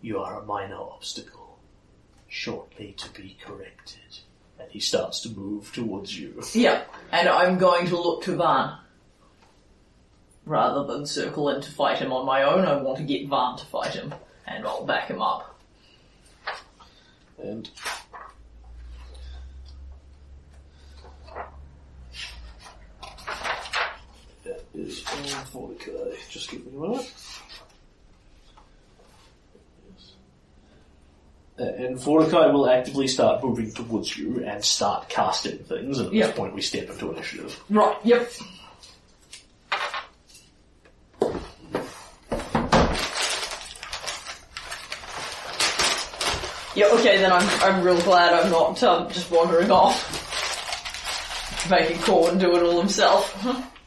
You are a minor obstacle, shortly to be corrected. And he starts to move towards you. Yep. And I'm going to look to Van. Rather than circle in to fight him on my own, I want to get Van to fight him. And I'll back him up. And that is all Vordakai. Just give me a minute. Yes. Uh, And Vordakai will actively start moving towards you and start casting things, and at Yeah. this point we step into initiative. Right, yep. Yeah, okay, then I'm I'm real glad I'm not um, just wandering off. Making Corwin do it all himself.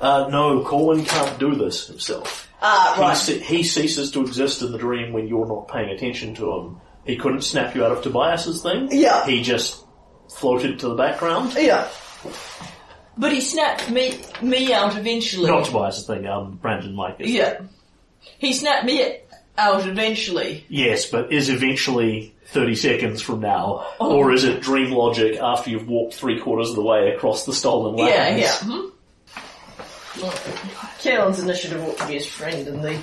Uh, no, Corwin can't do this himself. Ah, He, right. ce- he ceases to exist in the dream when you're not paying attention to him. He couldn't snap you out of Tobias's thing. Yeah. He just floated to the background. Yeah. But he snapped me me out eventually. Not Tobias's thing, um, Brandon Micah. Yeah. He snapped me out eventually. Yes, but is eventually 30 seconds from now, Oh. or is it dream logic after you've walked three quarters of the way across the stolen lands? Yeah, yeah. Hmm? Caelan's initiative ought to be his friend and the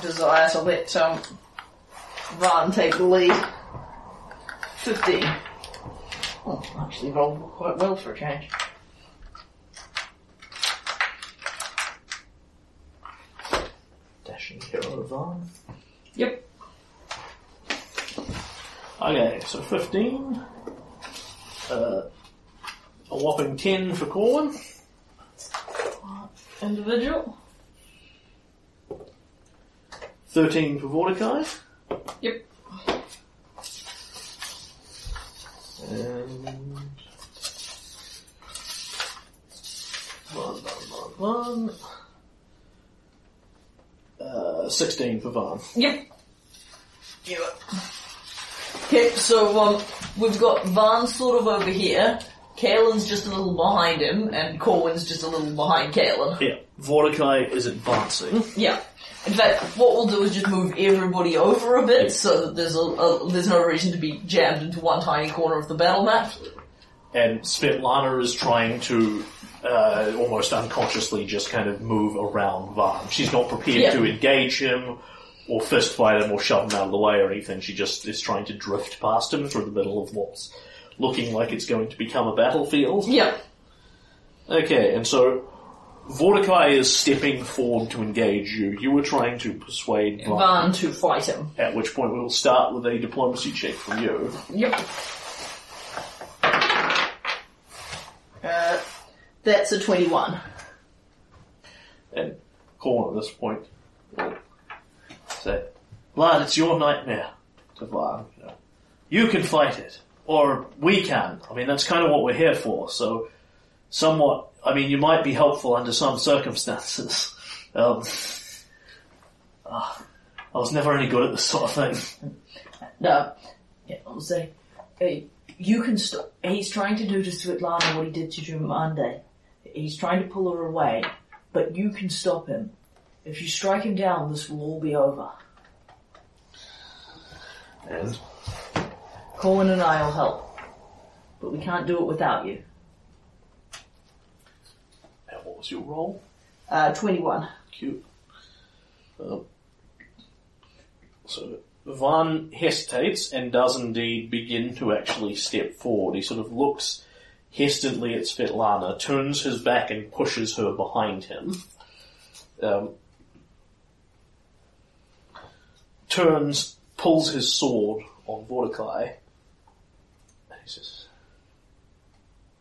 desire to let um, Ron take the lead. 15. Oh, actually rolled quite well for a change. Dashing hero Van. Yep. Okay, so 15. Uh, a whopping 10 for Corwin. Individual. 13 for Vordakai. Yep. And one, one, one, one. Uh, 16 for Van. Yep. Yeah. Okay, so um, we've got Van sort of over here. Caelan's just a little behind him, and Corwin's just a little behind Caelan. Yeah, Vordakai is advancing. Yeah. In fact, what we'll do is just move everybody over a bit, so that there's a, a there's no reason to be jammed into one tiny corner of the battle map. And Svetlana is trying to uh, almost unconsciously just kind of move around Van. She's not prepared Yeah. to engage him or fist fight him or shove him out of the way or anything. She just is trying to drift past him through the middle of what's looking like it's going to become a battlefield. Yeah. Okay, and so Vordakai is stepping forward to engage you. You were trying to persuade Van, Van to fight him. at which point we will start with a diplomacy check from you. Yep. Uh, that's a 21. And Corn at this point will say, Vlad, it's your nightmare to Vlad. You, know. you can fight it. or we can. I mean, that's kind of what we're here for. So, somewhat. I mean, you might be helpful under some circumstances. Um, ah, I was never any good at this sort of thing. No, yeah, I'll say, hey, you can stop. He's trying to do to Svetlana what he did to Jamandi. He's trying to pull her away, but you can stop him. If you strike him down, this will all be over. And Colin and I will help, but we can't do it without you. and what was your role? Uh, 21. Cute. Um, so Van hesitates and does indeed begin to actually step forward. He sort of looks hesitantly at Svetlana, turns his back and pushes her behind him. Um, turns, pulls his sword on Vordakai. He says,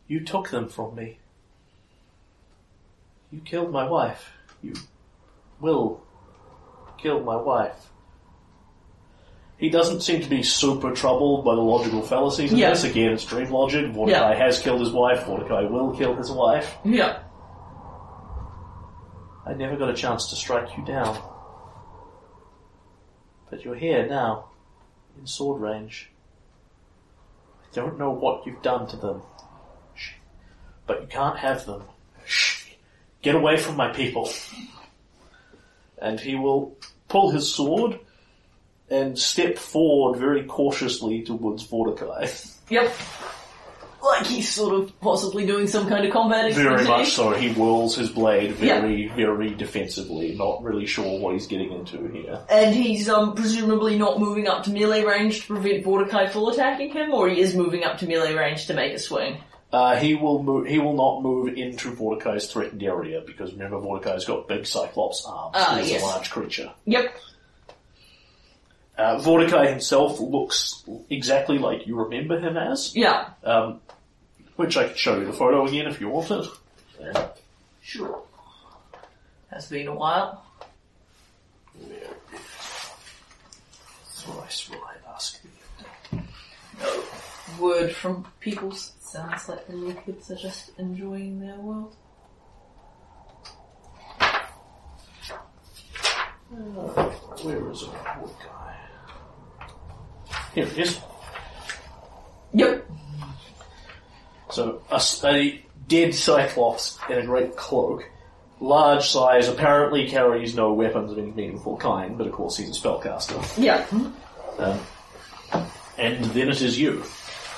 You took them from me. You killed my wife. You will kill my wife. He doesn't seem to be super troubled by the logical fallacies of Yeah. this. Again, it's dream logic. Vordakai has killed his wife. Vordakai will kill his wife. Yeah. I never got a chance to strike you down. But you're here now, in sword range. I don't know what you've done to them. Shh. But you can't have them. Shh. Get away from my people. And he will pull his sword and step forward very cautiously towards Vordakai. Yep. Like he's sort of possibly doing some kind of combat Very much so. He whirls his blade very, very defensively, not really sure what he's getting into here. And he's um, presumably not moving up to melee range to prevent Vordakai full attacking him, or he is moving up to melee range to make a swing. Uh, he will move. He will not move into Vordakai's threatened area because remember Vordakai's got big Cyclops arms. Ah, He's yes. a large creature. Yep. Uh, himself looks exactly like you remember him as, Yeah. um, which I can show you the photo again if you want it. Yeah. Sure. Has been a while. There it is. Thrice will I ask thee. No word from people sounds like the little kids are just enjoying their world. Where is it, Vordakai? Here it is. Yep. So a dead Cyclops in a great cloak, large size, apparently carries no weapons of any meaningful kind, but of course he's a spellcaster. Yeah. Um, and then it is you.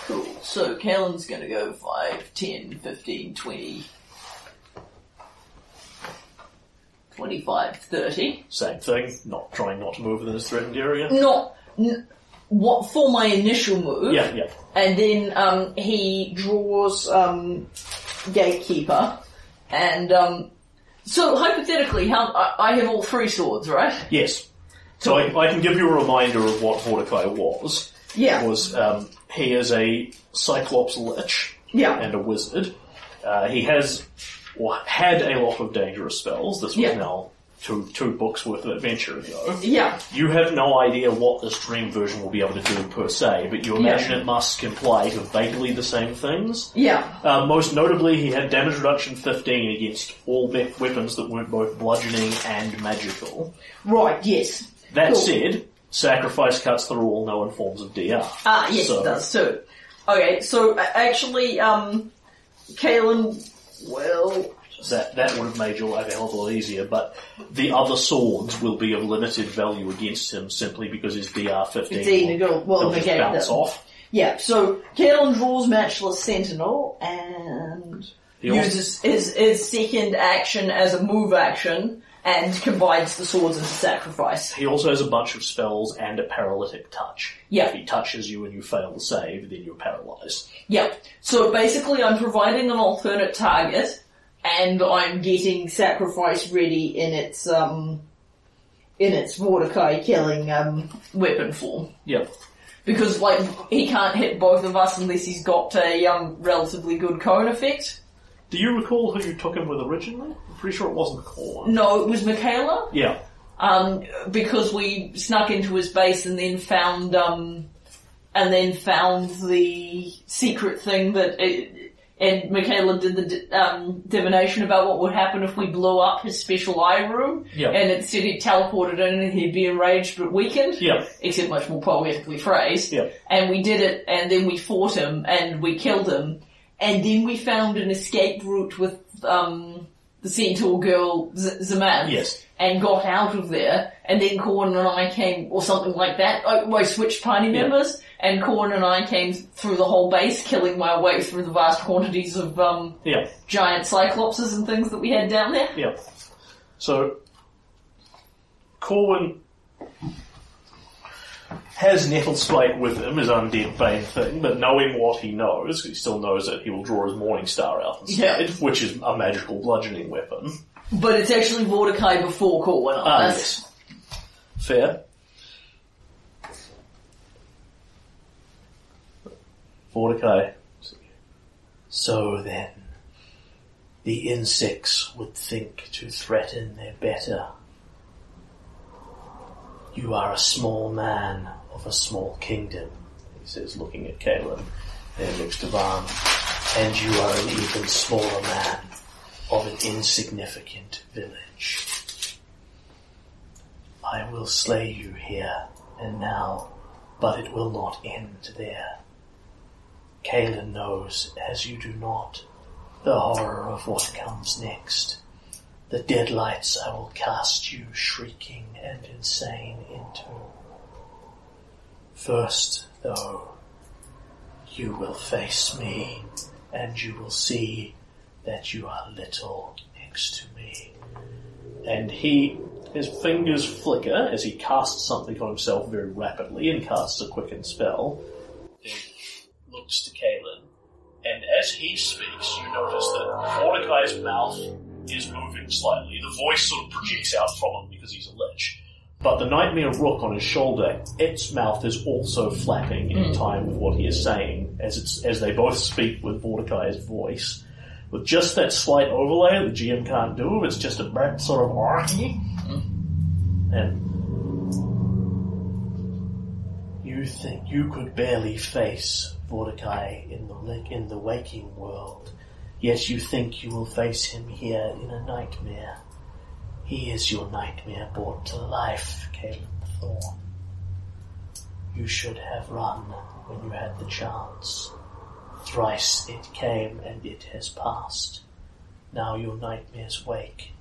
Cool. So Caelan's gonna go 5, 10, 15, 20, 25, 30. Same thing, not trying not to move within his threatened area. Not, n- what, for my initial move. Yeah, yeah. And then um, he draws um, Gatekeeper, and um, so hypothetically, how I, I have all three swords, right? Yes. So I, I can give you a reminder of what Vordakai was. Yeah. Was um, he is a Cyclops lich Yeah. and a wizard. Uh, he has or had a lot of dangerous spells. This was Yeah. now two two books worth of adventure ago. Yeah. You have no idea what this dream version will be able to do per se, but you imagine it must comply to vaguely the same things. Yeah. Uh, most notably, he had damage reduction 15 against all me- weapons that weren't both bludgeoning and magical. Right. Yes. That Cool. said, sacrifice cuts through all known forms of DR. Ah, yes, So- it does too. Okay, so actually, um, Caelan, well, That that would have made your life a hell of a lot easier, but the other swords will be of limited value against him simply because his DR 15 15 will, will- will will just negate bounce them. off. yeah. So Caelan draws Matchless Sentinel and He also- uses his his second action as a move action and combines the swords into sacrifice. He also has a bunch of spells and a paralytic touch. Yeah. If he touches you and you fail the save, then you're paralyzed. Yeah. So basically, I'm providing an alternate target, and I'm getting sacrifice ready in its um in its Vordakai killing um weapon form. Yep. Because like he can't hit both of us unless he's got a um relatively good cone effect. Do you recall who you took him with originally? I'm pretty sure it wasn't Corn. No, it was Michaela. Yeah. Um, because we snuck into his base and then found um and then found the secret thing that it, and Michaela did the um, divination about what would happen if we blew up his special eye room. Yeah. And it said he'd teleported in and he'd be enraged but weakened. Yeah. Except much more poetically phrased. Yeah. And we did it and then we fought him and we killed him. And then we found an escape route with, um, the centaur girl, Z- Zaman. Yes. And got out of there. And then Corn and I came, or something like that. I, I switched party Yeah. And Corn and I came through the whole base, killing my way through the vast quantities of, um, Yeah. giant cyclopses and things that we had down there. Yeah. So, Corwin has Nettlespite with him, his undead bane thing, but knowing what he knows, he still knows that he will draw his Morning Star out instead, which is a magical bludgeoning weapon. But it's actually Vordakai before Corwin. Ah, yes. Fair. Vordakai. So then, the insects would think to threaten their better. You are a small man of a small kingdom, he says, looking at Caleb. Then looks to Van. And you are an even smaller man of an insignificant village. I will slay you here and now, but it will not end there. Caelan knows, as you do not, the horror of what comes next. The deadlights I will cast you shrieking and insane into. First, though, you will face me, and you will see that you are little next to me. And he, his fingers flicker as he casts something on himself very rapidly and casts a quickened spell. Looks to Caelan, and as he speaks, you notice that Vordakai's mouth is moving slightly. The voice sort of projects out from him because he's a lich. But the nightmare rook on his shoulder, its mouth is also flapping in hmm. time with what he is saying, as it's as they both speak with Vordakai's voice. With just that slight overlay the GM can't do, it's just a bad sort of archy. Hmm. And you think you could barely face Vordakai in the in the waking world, yet you think you will face him here in a nightmare. He is your nightmare brought to life, Caleb Thorn. You should have run when you had the chance. Thrice it came and it has passed. Now your nightmares wake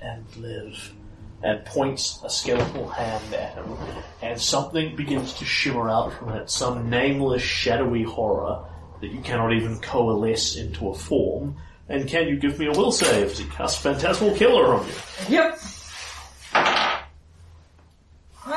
and live. And points a skeletal hand at him, and something begins to shimmer out from it, some nameless shadowy horror that you cannot even coalesce into a form. And can you give me a will save he casts Phantasmal Killer on you? Yep.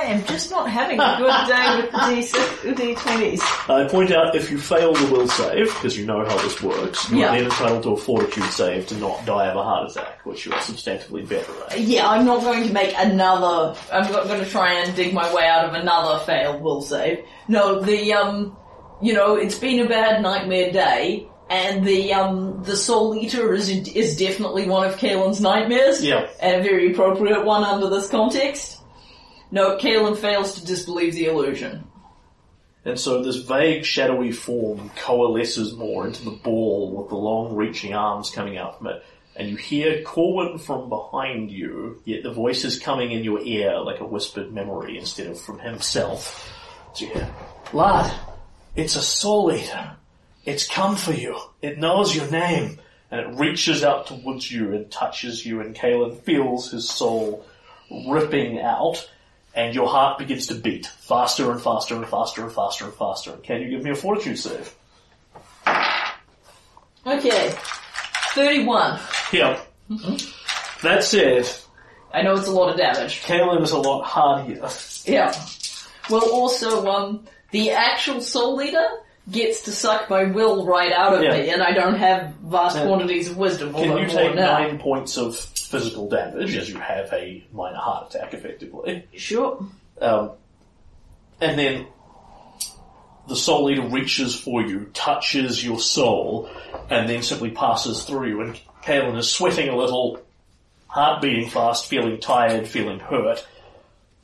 I am just not having a good day with the D6, D20s. I point out if you fail the will save, because you know how this works, you Yeah. are then entitled to a fortitude save to not die of a heart attack, which you are substantively better at. Yeah, I'm not going to make another. I'm not going to try and dig my way out of another failed will save. No, the um, you know, it's been a bad nightmare day, and the um, the Soul Eater is is definitely one of Caelan's nightmares. Yeah. and a very appropriate one under this context. No, Caelan fails to disbelieve the illusion. And so this vague shadowy form coalesces more into the ball with the long reaching arms coming out from it. And you hear Corwin from behind you, yet the voice is coming in your ear like a whispered memory instead of from himself. So you hear, Lad, it's a soul eater. It's come for you. It knows your name. And it reaches out towards you and touches you and Caelan feels his soul ripping out and your heart begins to beat faster and faster and faster and faster and faster. Can you give me a fortitude save? Okay, thirty-one. Yeah. That said, I know it's a lot of damage. Caelan is a lot hardier. Yeah. Well, also, um, the actual Soul Eater gets to suck my will right out of Yeah. me, and I don't have vast Yeah. quantities of wisdom. Can you take now. nine points of physical damage as you have a minor heart attack, effectively? Sure. Um, and then the soul eater reaches for you, touches your soul, and then simply passes through you. And Caelan is sweating a little, heart beating fast, feeling tired, feeling hurt,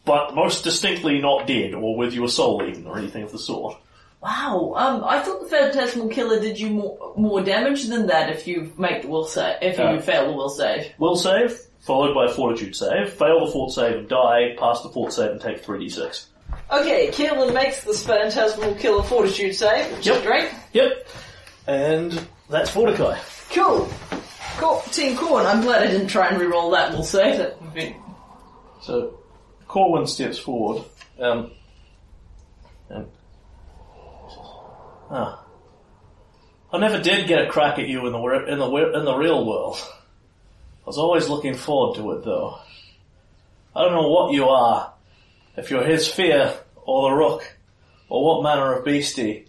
but most distinctly not dead or with your soul eaten or anything of the sort. Wow, um, I thought the Phantasmal Killer did you more, more damage than that if you make the will save, if you Uh. fail the will save. Will save, followed by a fortitude save. Fail the fort save and die. Pass the fort save and take 3d6. Okay, Keelan makes this Phantasmal Killer Fortitude save, which Yep. is great. Yep. And that's Vordakai. Cool. Cool. Team Corn, I'm glad I didn't try and reroll that will save. That would be So, Corwin steps forward. Um, and, ah. I never did get a crack at you in the in the in the real world. I was always looking forward to it, though. I don't know what you are, if you're his fear or the rook, or what manner of beastie.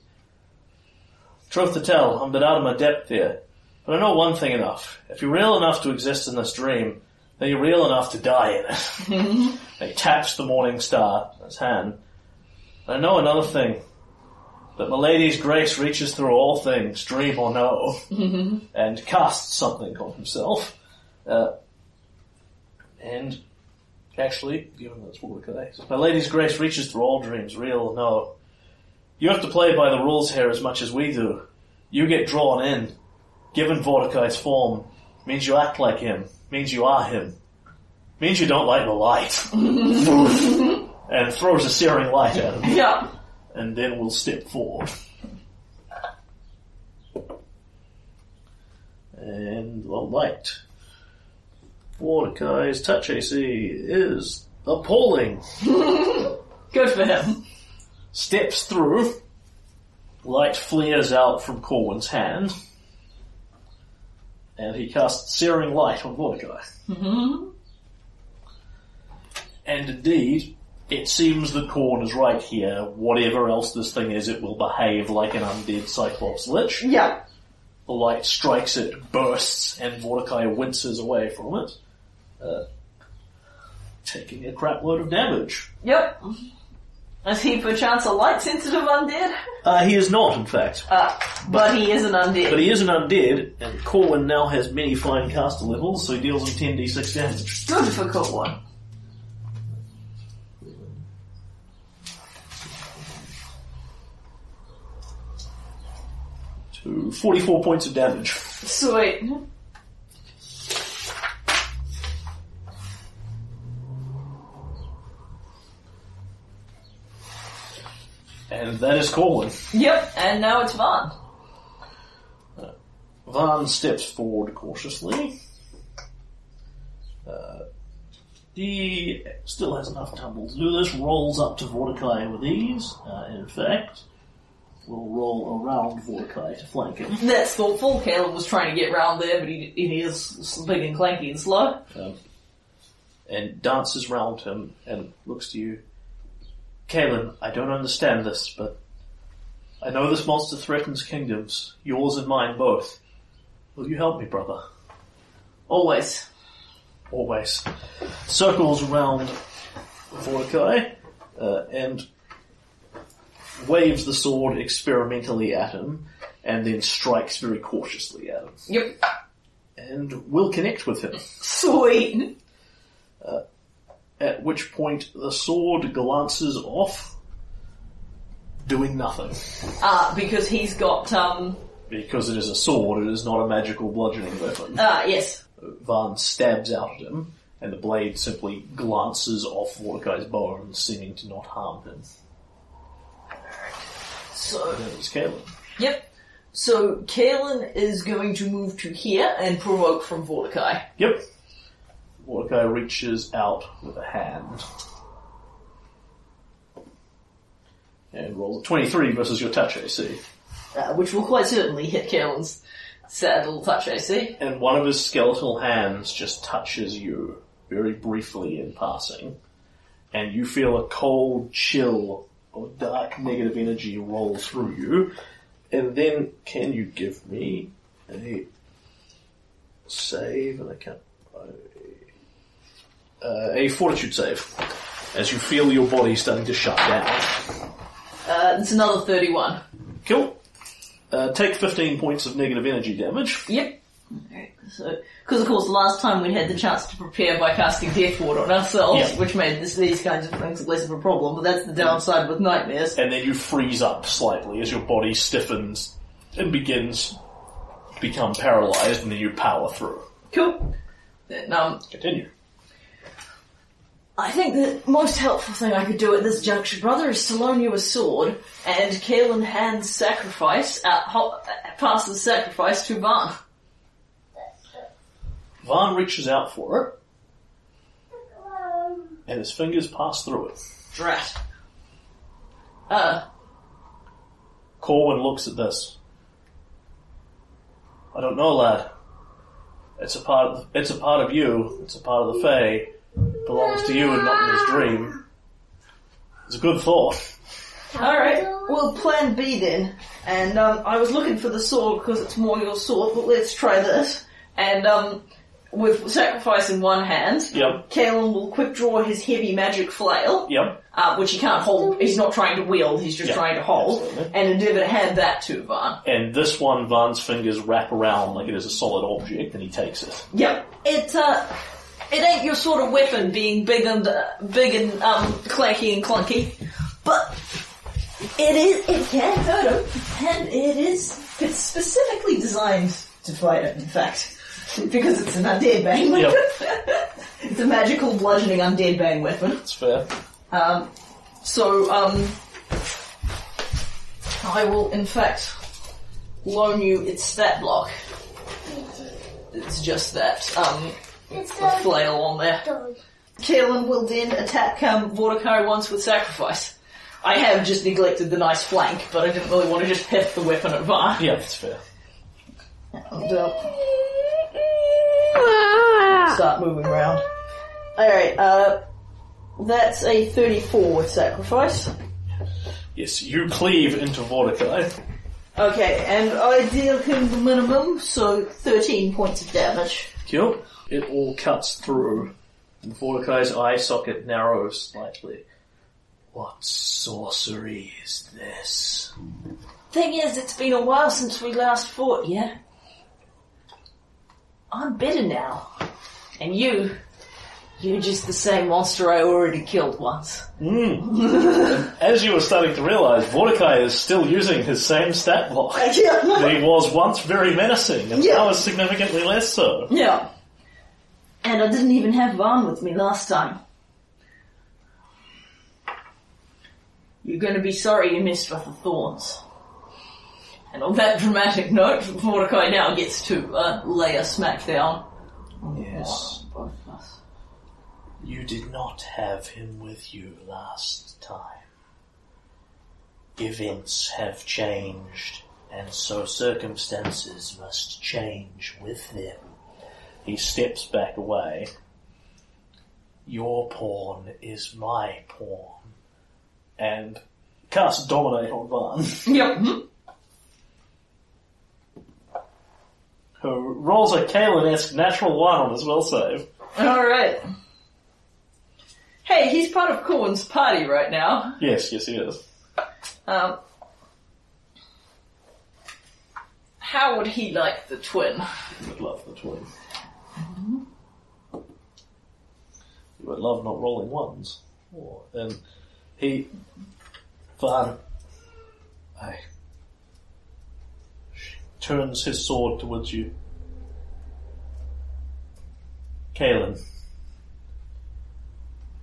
Truth to tell, I'm a bit out of my depth here, but I know one thing enough: if you're real enough to exist in this dream, then you're real enough to die in it. he taps the morning star his hand. I know another thing. That my lady's grace reaches through all things, dream or no, and casts something on himself. Uh, and actually, given that's Vordakai, says, my lady's grace reaches through all dreams, real or no. You have to play by the rules here as much as we do. You get drawn in. Given Vordakai's form, means you act like him, means you are him, means you don't like the light. and throws a searing light at him, yeah. And then we'll step forward. And the light. Vordakai's touch AC is appalling. Good for him. Steps through. Light flares out from Corwin's hand. And he casts Searing Light on Vordakai. Mm-hmm. And indeed, it seems that Corwin is right here. Whatever else this thing is, it will behave like an undead Cyclops Lich. Yeah. The light strikes it, bursts, and Vordakai winces away from it. Uh, taking a crap load of damage. Yep. Is he perchance a light sensitive undead? Uh, he is not, in fact. Uh, but he is an undead. But he is an undead, and Corwin now has many fine caster levels, so he deals him 10d6 damage. Good for Corwin. To 44 points of damage. Sweet. And that is Corwin. Yep, and now it's Vaughn. Van steps forward cautiously. Uh, he still has enough tumble to do this. Rolls up to Vordakai with ease. Uh, in fact, will roll around Vordakai to flank him. That's thoughtful. Caleb was trying to get round there, but he, he is big and clanky and slow. Um, and dances round him and looks to you. Caelan, I don't understand this, but I know this monster threatens kingdoms, yours and mine both. Will you help me, brother? Always. always circles around Vordakai uh, and waves the sword experimentally at him and then strikes very cautiously at him Yep. and will connect with him. Sweet. At which point the sword glances off, doing nothing. Uh, because he's got, um, Because it is a sword, it is not a magical bludgeoning weapon. uh, yes. Van stabs out at him, and the blade simply glances off Vordakai's bones, seeming to not harm him. So, That Caleb. yep. So, Caelan is going to move to here and provoke from Vordakai. Yep. Vordakai reaches out with a hand. And rolls a 23 versus your touch AC. Uh, which will quite certainly hit Caelan's sad little touch AC. And one of his skeletal hands just touches you very briefly in passing. And you feel a cold chill of dark negative energy roll through you. And then, can you give me a save? And I can't. Uh, a fortitude save. As you feel your body starting to shut down. Uh, it's another 31. Cool. Uh, take 15 points of negative energy damage. Yep. So, because of course, the last time we had the chance to prepare by casting Death Ward on ourselves, Yeah. which made this, these kinds of things less of a problem. But that's the downside with nightmares. and then you freeze up slightly as your body stiffens and begins to become paralyzed, and then you power through. Cool. Then, um, Continue. I think the most helpful thing I could do at this juncture, brother, is to loan you a sword, and Caelan hands sacrifice, uh, ho- uh, passes sacrifice to Van. Vaughn reaches out for it, and his fingers pass through it. Drat. Uh, Corwin looks at this. I don't know, lad. It's a part of it's a part of you. It's a part of the Fae. It belongs to you and not in his dream. It's a good thought. alright, well, plan B then. And, um, I was looking for the sword because it's more your sword, but let's try this. And, um, with sacrifice in one hand, Yep. Caelan will quick draw his heavy magic flail. Yep. uh, which he can't hold. He's not trying to wield. He's just Yeah, trying to hold, absolutely. and endeavour to hand that to Van. And this one, Vaughn's fingers wrap around like it is a solid object, and he takes it. Yep. It uh, it ain't your sort of weapon, being big and uh, big and um, clanky and clunky, but it is. It can hurt him, and it is. It's specifically designed to fight it. In fact, because it's an undead bang weapon. it's a magical bludgeoning undead bang weapon. It's fair. Um, so, um, I will in fact loan you its stat block. It's just that, um, It's the flail on there. dog. Caelan will then attack, um, Vordakai once with sacrifice. I have just neglected the nice flank, but I didn't really want to just hit the weapon at Var. Yeah, that's fair. And, uh, start moving around. Alright, uh, that's a 34 with sacrifice. Yes, you cleave into Vordakai. Okay, and I deal him the minimum, so 13 points of damage. Cool. It all cuts through. And Vordakai's eye socket narrows slightly. What sorcery is this? Thing is, it's been a while since we last fought, yeah? I'm bitter now. And you, you're just the same monster I already killed once. Hmm. As you were starting to realize, Vordakai is still using his same stat block. Yeah. that he was once very menacing, and Yeah. now is significantly less so. yeah. And I didn't even have Vaughn with me last time. You're gonna be sorry you missed with the thorns. And on that dramatic note, Vordakai now gets to uh, lay a smackdown. Yes. Both of us. You did not have him with you last time. Events have changed, and so circumstances must change with them. He steps back away. Your pawn is my pawn. And cast Dominate on Van, Yep. Who rolls a Caelan-esque natural one on his will save. Alright. Hey, he's part of Corwin's party right now. Yes, yes he is. Um, how would he like the twin? He would love the twin. You would love not rolling ones. Oh, and he, Van, I, turns his sword towards you. Caelan,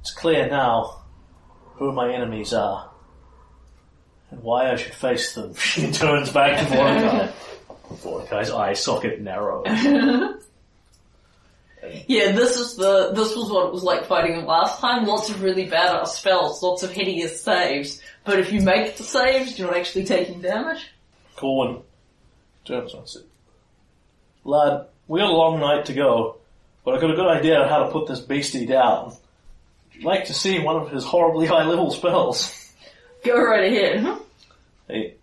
it's clear now who my enemies are and why I should face them. She turns back to Vordakai. Vordakai's eye socket narrows. Yeah, this is the this was what it was like fighting him last time. Lots of really badass uh, spells, lots of hideous saves. But if you make the saves, you're not actually taking damage. Corwin it. Lad, we got a long night to go, but I got a good idea on how to put this beastie down. Would you like to see one of his horribly high level spells? Go right ahead. Hey.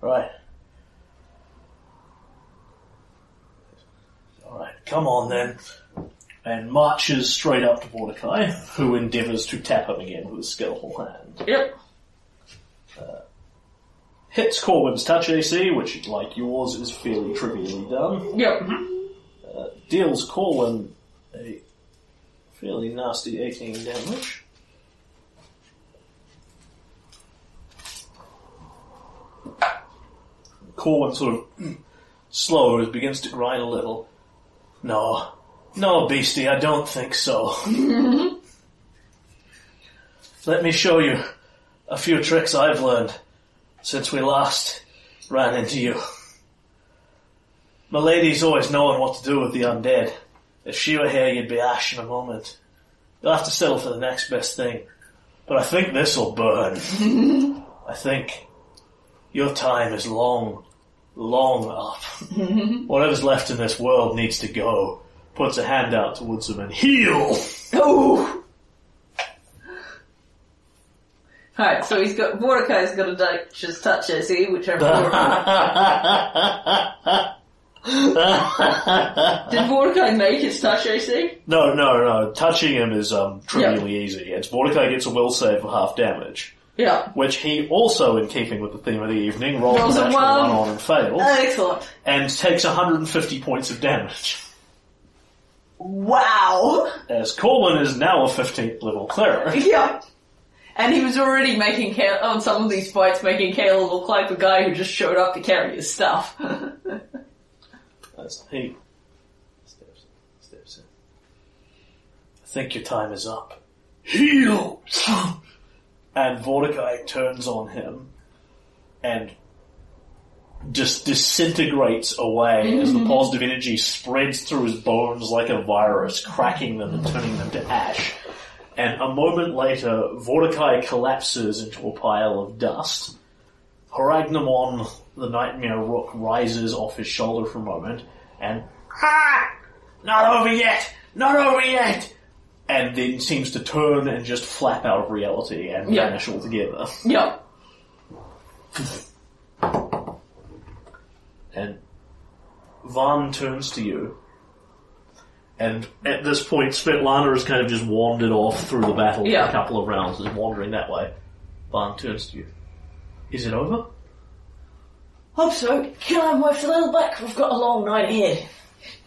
Right. Alright, come on then. And marches straight up to Vordakai, who endeavours to tap him again with his skillful hand. Yep. Uh, hits Corwin's touch AC, which, like yours, is fairly trivially done. Yep. Uh, deals Corwin a fairly nasty 18 damage. Corwin sort of slows, begins to grind a little. No, no, beastie, I don't think so. Let me show you a few tricks I've learned since we last ran into you. My lady's always knowing what to do with the undead. If she were here, you'd be ash in a moment. You'll have to settle for the next best thing. But I think this'll burn. I think your time is long, long up. Whatever's left in this world needs to go. Puts a hand out towards him and heal! Oh! Alright, so he's got, Vordakai's got a Duchess touch AC, which I Did Vordakai make his touch AC? No, no, no. Touching him is um, trivially easy. It's Vordakai gets a will save for half damage, Yeah. which he also, in keeping with the theme of the evening, rolls, Rolls a natural one. one on and fails, Excellent. and takes 150 points of damage. Wow! As Corwin is now a 15th level cleric. Yeah. And he was already making, Kale, on some of these fights, making Kale look like the guy who just showed up to carry his stuff. As he steps, steps in. I think your time is up. Heal! And Vordakai turns on him and just disintegrates away as the mm-hmm. positive energy spreads through his bones like a virus, cracking them and turning them to ash. And a moment later, Vordakai collapses into a pile of dust. Horagnamon, the nightmare rook, rises off his shoulder for a moment and ah, not over yet, not over yet, and then seems to turn and just flap out of reality and Yeah. vanish altogether. Yep. And Van turns to you. And at this point, Svetlana has kind of just wandered off through the battle for Yeah. a couple of rounds, is wandering that way. Barn turns to you. Is it over? Hope so. Can I move a little back? We've got a long night ahead.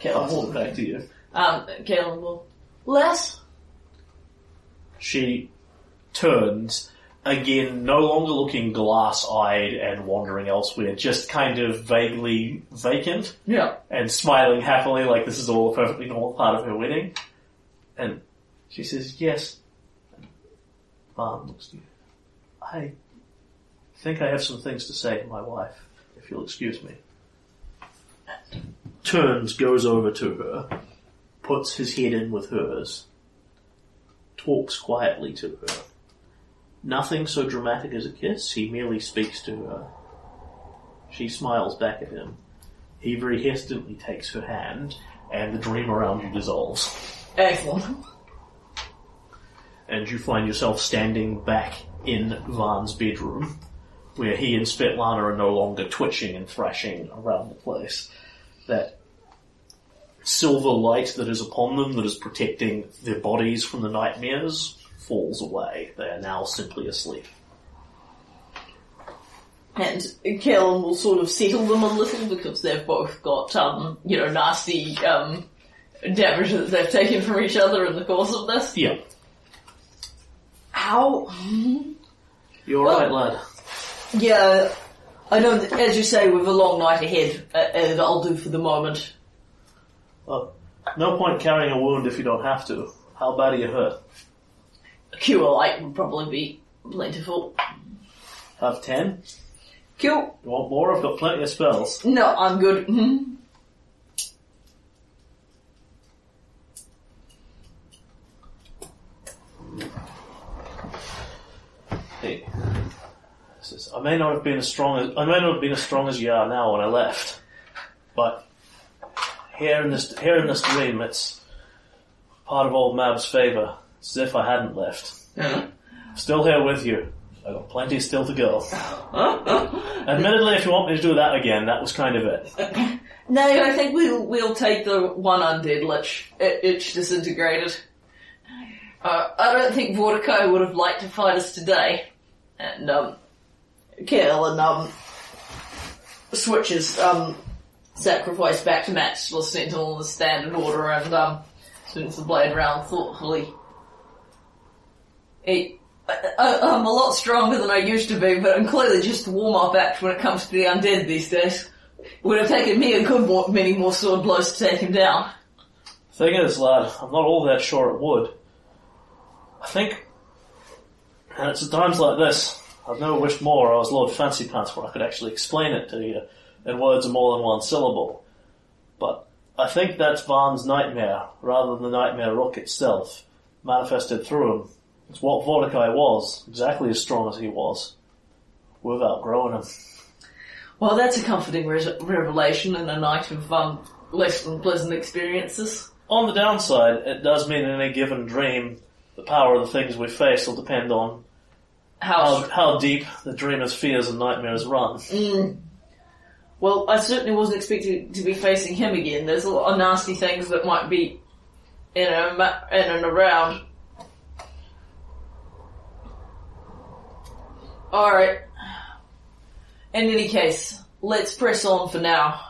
I'll walk back to you. Um, Caelan will. Less? She turns, again, no longer looking glass-eyed and wandering elsewhere, just kind of vaguely vacant. Yeah. and smiling happily like this is all a perfectly normal part of her wedding. And she says, yes. And Barn looks to you. I think I have some things to say to my wife, if you'll excuse me. Turns, goes over to her, puts his head in with hers, talks quietly to her. Nothing so dramatic as a kiss, he merely speaks to her. She smiles back at him. He very hesitantly takes her hand, and the dream around you dissolves. Excellent. And you find yourself standing back in Van's bedroom, where he and Svetlana are no longer twitching and thrashing around the place. That silver light that is upon them, that is protecting their bodies from the nightmares, falls away. They are now simply asleep. And Caelan will sort of settle them a little because they've both got, um, you know, nasty, um, damage that they've taken from each other in the course of this. Yeah. Ow. You're right, lad. Yeah, I know that, as you say, we've a long night ahead, uh, and I'll do for the moment. Well, no point carrying a wound if you don't have to. How bad are you hurt? Cure light would probably be plentiful. Have ten? Cool. You want more? I've got plenty of spells. No, I'm good. Mhm. Hey. Says, I may not have been as strong as I may not have been as strong as you are now when I left, but here in this here in this dream, it's part of old Mab's favour. It's as if I hadn't left. Still here with you. I got plenty still to go. Admittedly, if you want me to do that again, that was kind of it. No, I think we'll we'll take the one undead lich. It, it's disintegrated. Uh, I don't think Vordakai would have liked to fight us today. And um, Kale and um, switches um, sacrifice back to match the sentinel in the standard order and um, swings the blade round thoughtfully. It, I, I'm a lot stronger than I used to be, but I'm clearly just a warm-up act when it comes to the undead these days. It would have taken me a good many more sword blows to take him down. Thing is, lad, I'm not all that sure it would. I think, and it's at times like this, I've never wished more I was Lord Fancy Pants where I could actually explain it to you in words of more than one syllable. But I think that's Varn's nightmare, rather than the nightmare rook itself, manifested through him. It's what Vordakai was, exactly as strong as he was. without growing him. Well, that's a comforting res- revelation and a night of um, less than pleasant experiences. On the downside, it does mean in any given dream, the power of the things we face will depend on How? how, how deep the dreamer's fears and nightmares run. Well, I certainly wasn't expecting to be facing him again. There's a lot of nasty things that might be in ma- in and around. Alright. In any case, let's press on for now.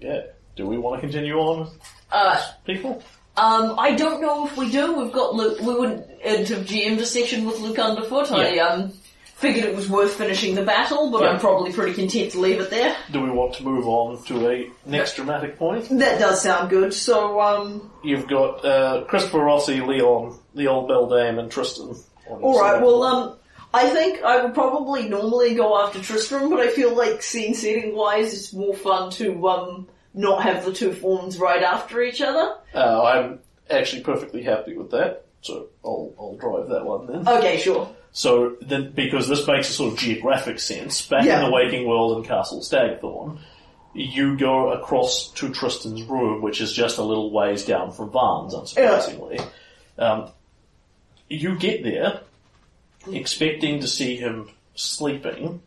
Yeah. Do we want to continue on, Uh, people? um, I don't know if we do. We've got Luke, we went into GM session with Luke underfoot. I, Yeah. um, figured it was worth finishing the battle, but Yeah. I'm probably pretty content to leave it there. Do we want to move on to a next dramatic point? That does sound good, so, um, You've got uh, Christopher Rossi, Leon, the old Beldame, and Tristan. on your Alright, side. well, um, I think I would probably normally go after Tristram, but I feel like scene setting wise, it's more fun to, um, not have the two forms right after each other. Uh, I'm actually perfectly happy with that, so I'll, I'll drive that one then. Okay, sure. So then, because this makes a sort of geographic sense, back Yeah. in the Waking World in Castle Stagthorn, you go across to Tristan's room, which is just a little ways down from Varn's, unsurprisingly. Um, you get there, expecting to see him sleeping,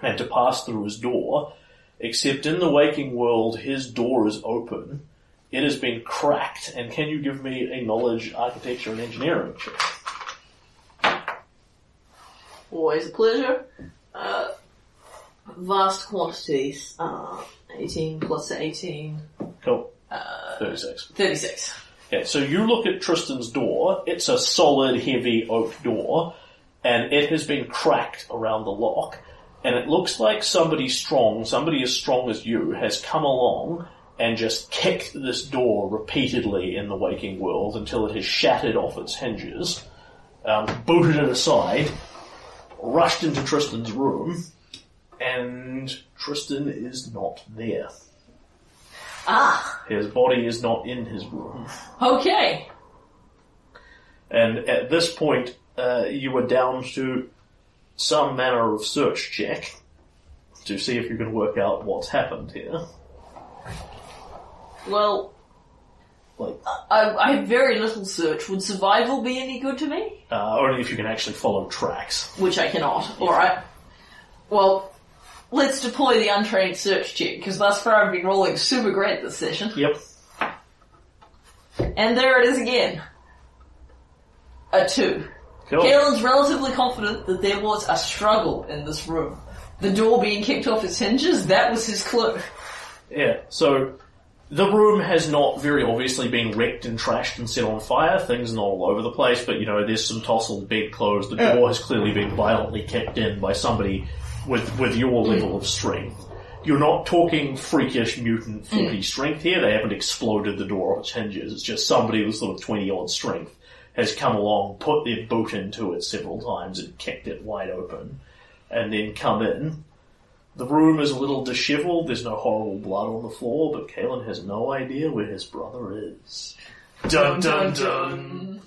and to pass through his door, except in the Waking World, his door is open. It has been cracked, and can you give me a knowledge, architecture, and engineering check? Always a pleasure. Uh, vast quantities. Uh, 18 plus 18. Cool. Uh, 36. 36. Yeah, so you look at Tristan's door, it's a solid, heavy oak door, and it has been cracked around the lock, and it looks like somebody strong, somebody as strong as you, has come along and just kicked this door repeatedly in the waking world until it has shattered off its hinges, um, booted it aside, rushed into Tristan's room, and Tristan is not there. Ah, His body is not in his room. okay. And at this point, uh, you are down to some manner of search check to see if you can work out what's happened here. Well, Like, I, I have very little search. Would survival be any good to me? uh, only if you can actually follow tracks. Which I cannot. Alright. Well, let's deploy the untrained search check, because thus far I've been rolling super great this session. Yep. And there it is again. A two. Cool. Caelan's relatively confident that there was a struggle in this room. The door being kicked off its hinges, that was his clue. Yeah, so the room has not very obviously been wrecked and trashed and set on fire. Things are not all over the place, but you know, there's some tousled bedclothes. The door has clearly been violently kicked in by somebody with, with your level of strength. You're not talking freakish mutant 40 strength here. They haven't exploded the door off its hinges. It's just somebody with sort of 20 odd strength has come along, put their boot into it several times and kicked it wide open and then come in. The room is a little disheveled, there's no horrible blood on the floor, but Caelan has no idea where his brother is. Dun dun dun!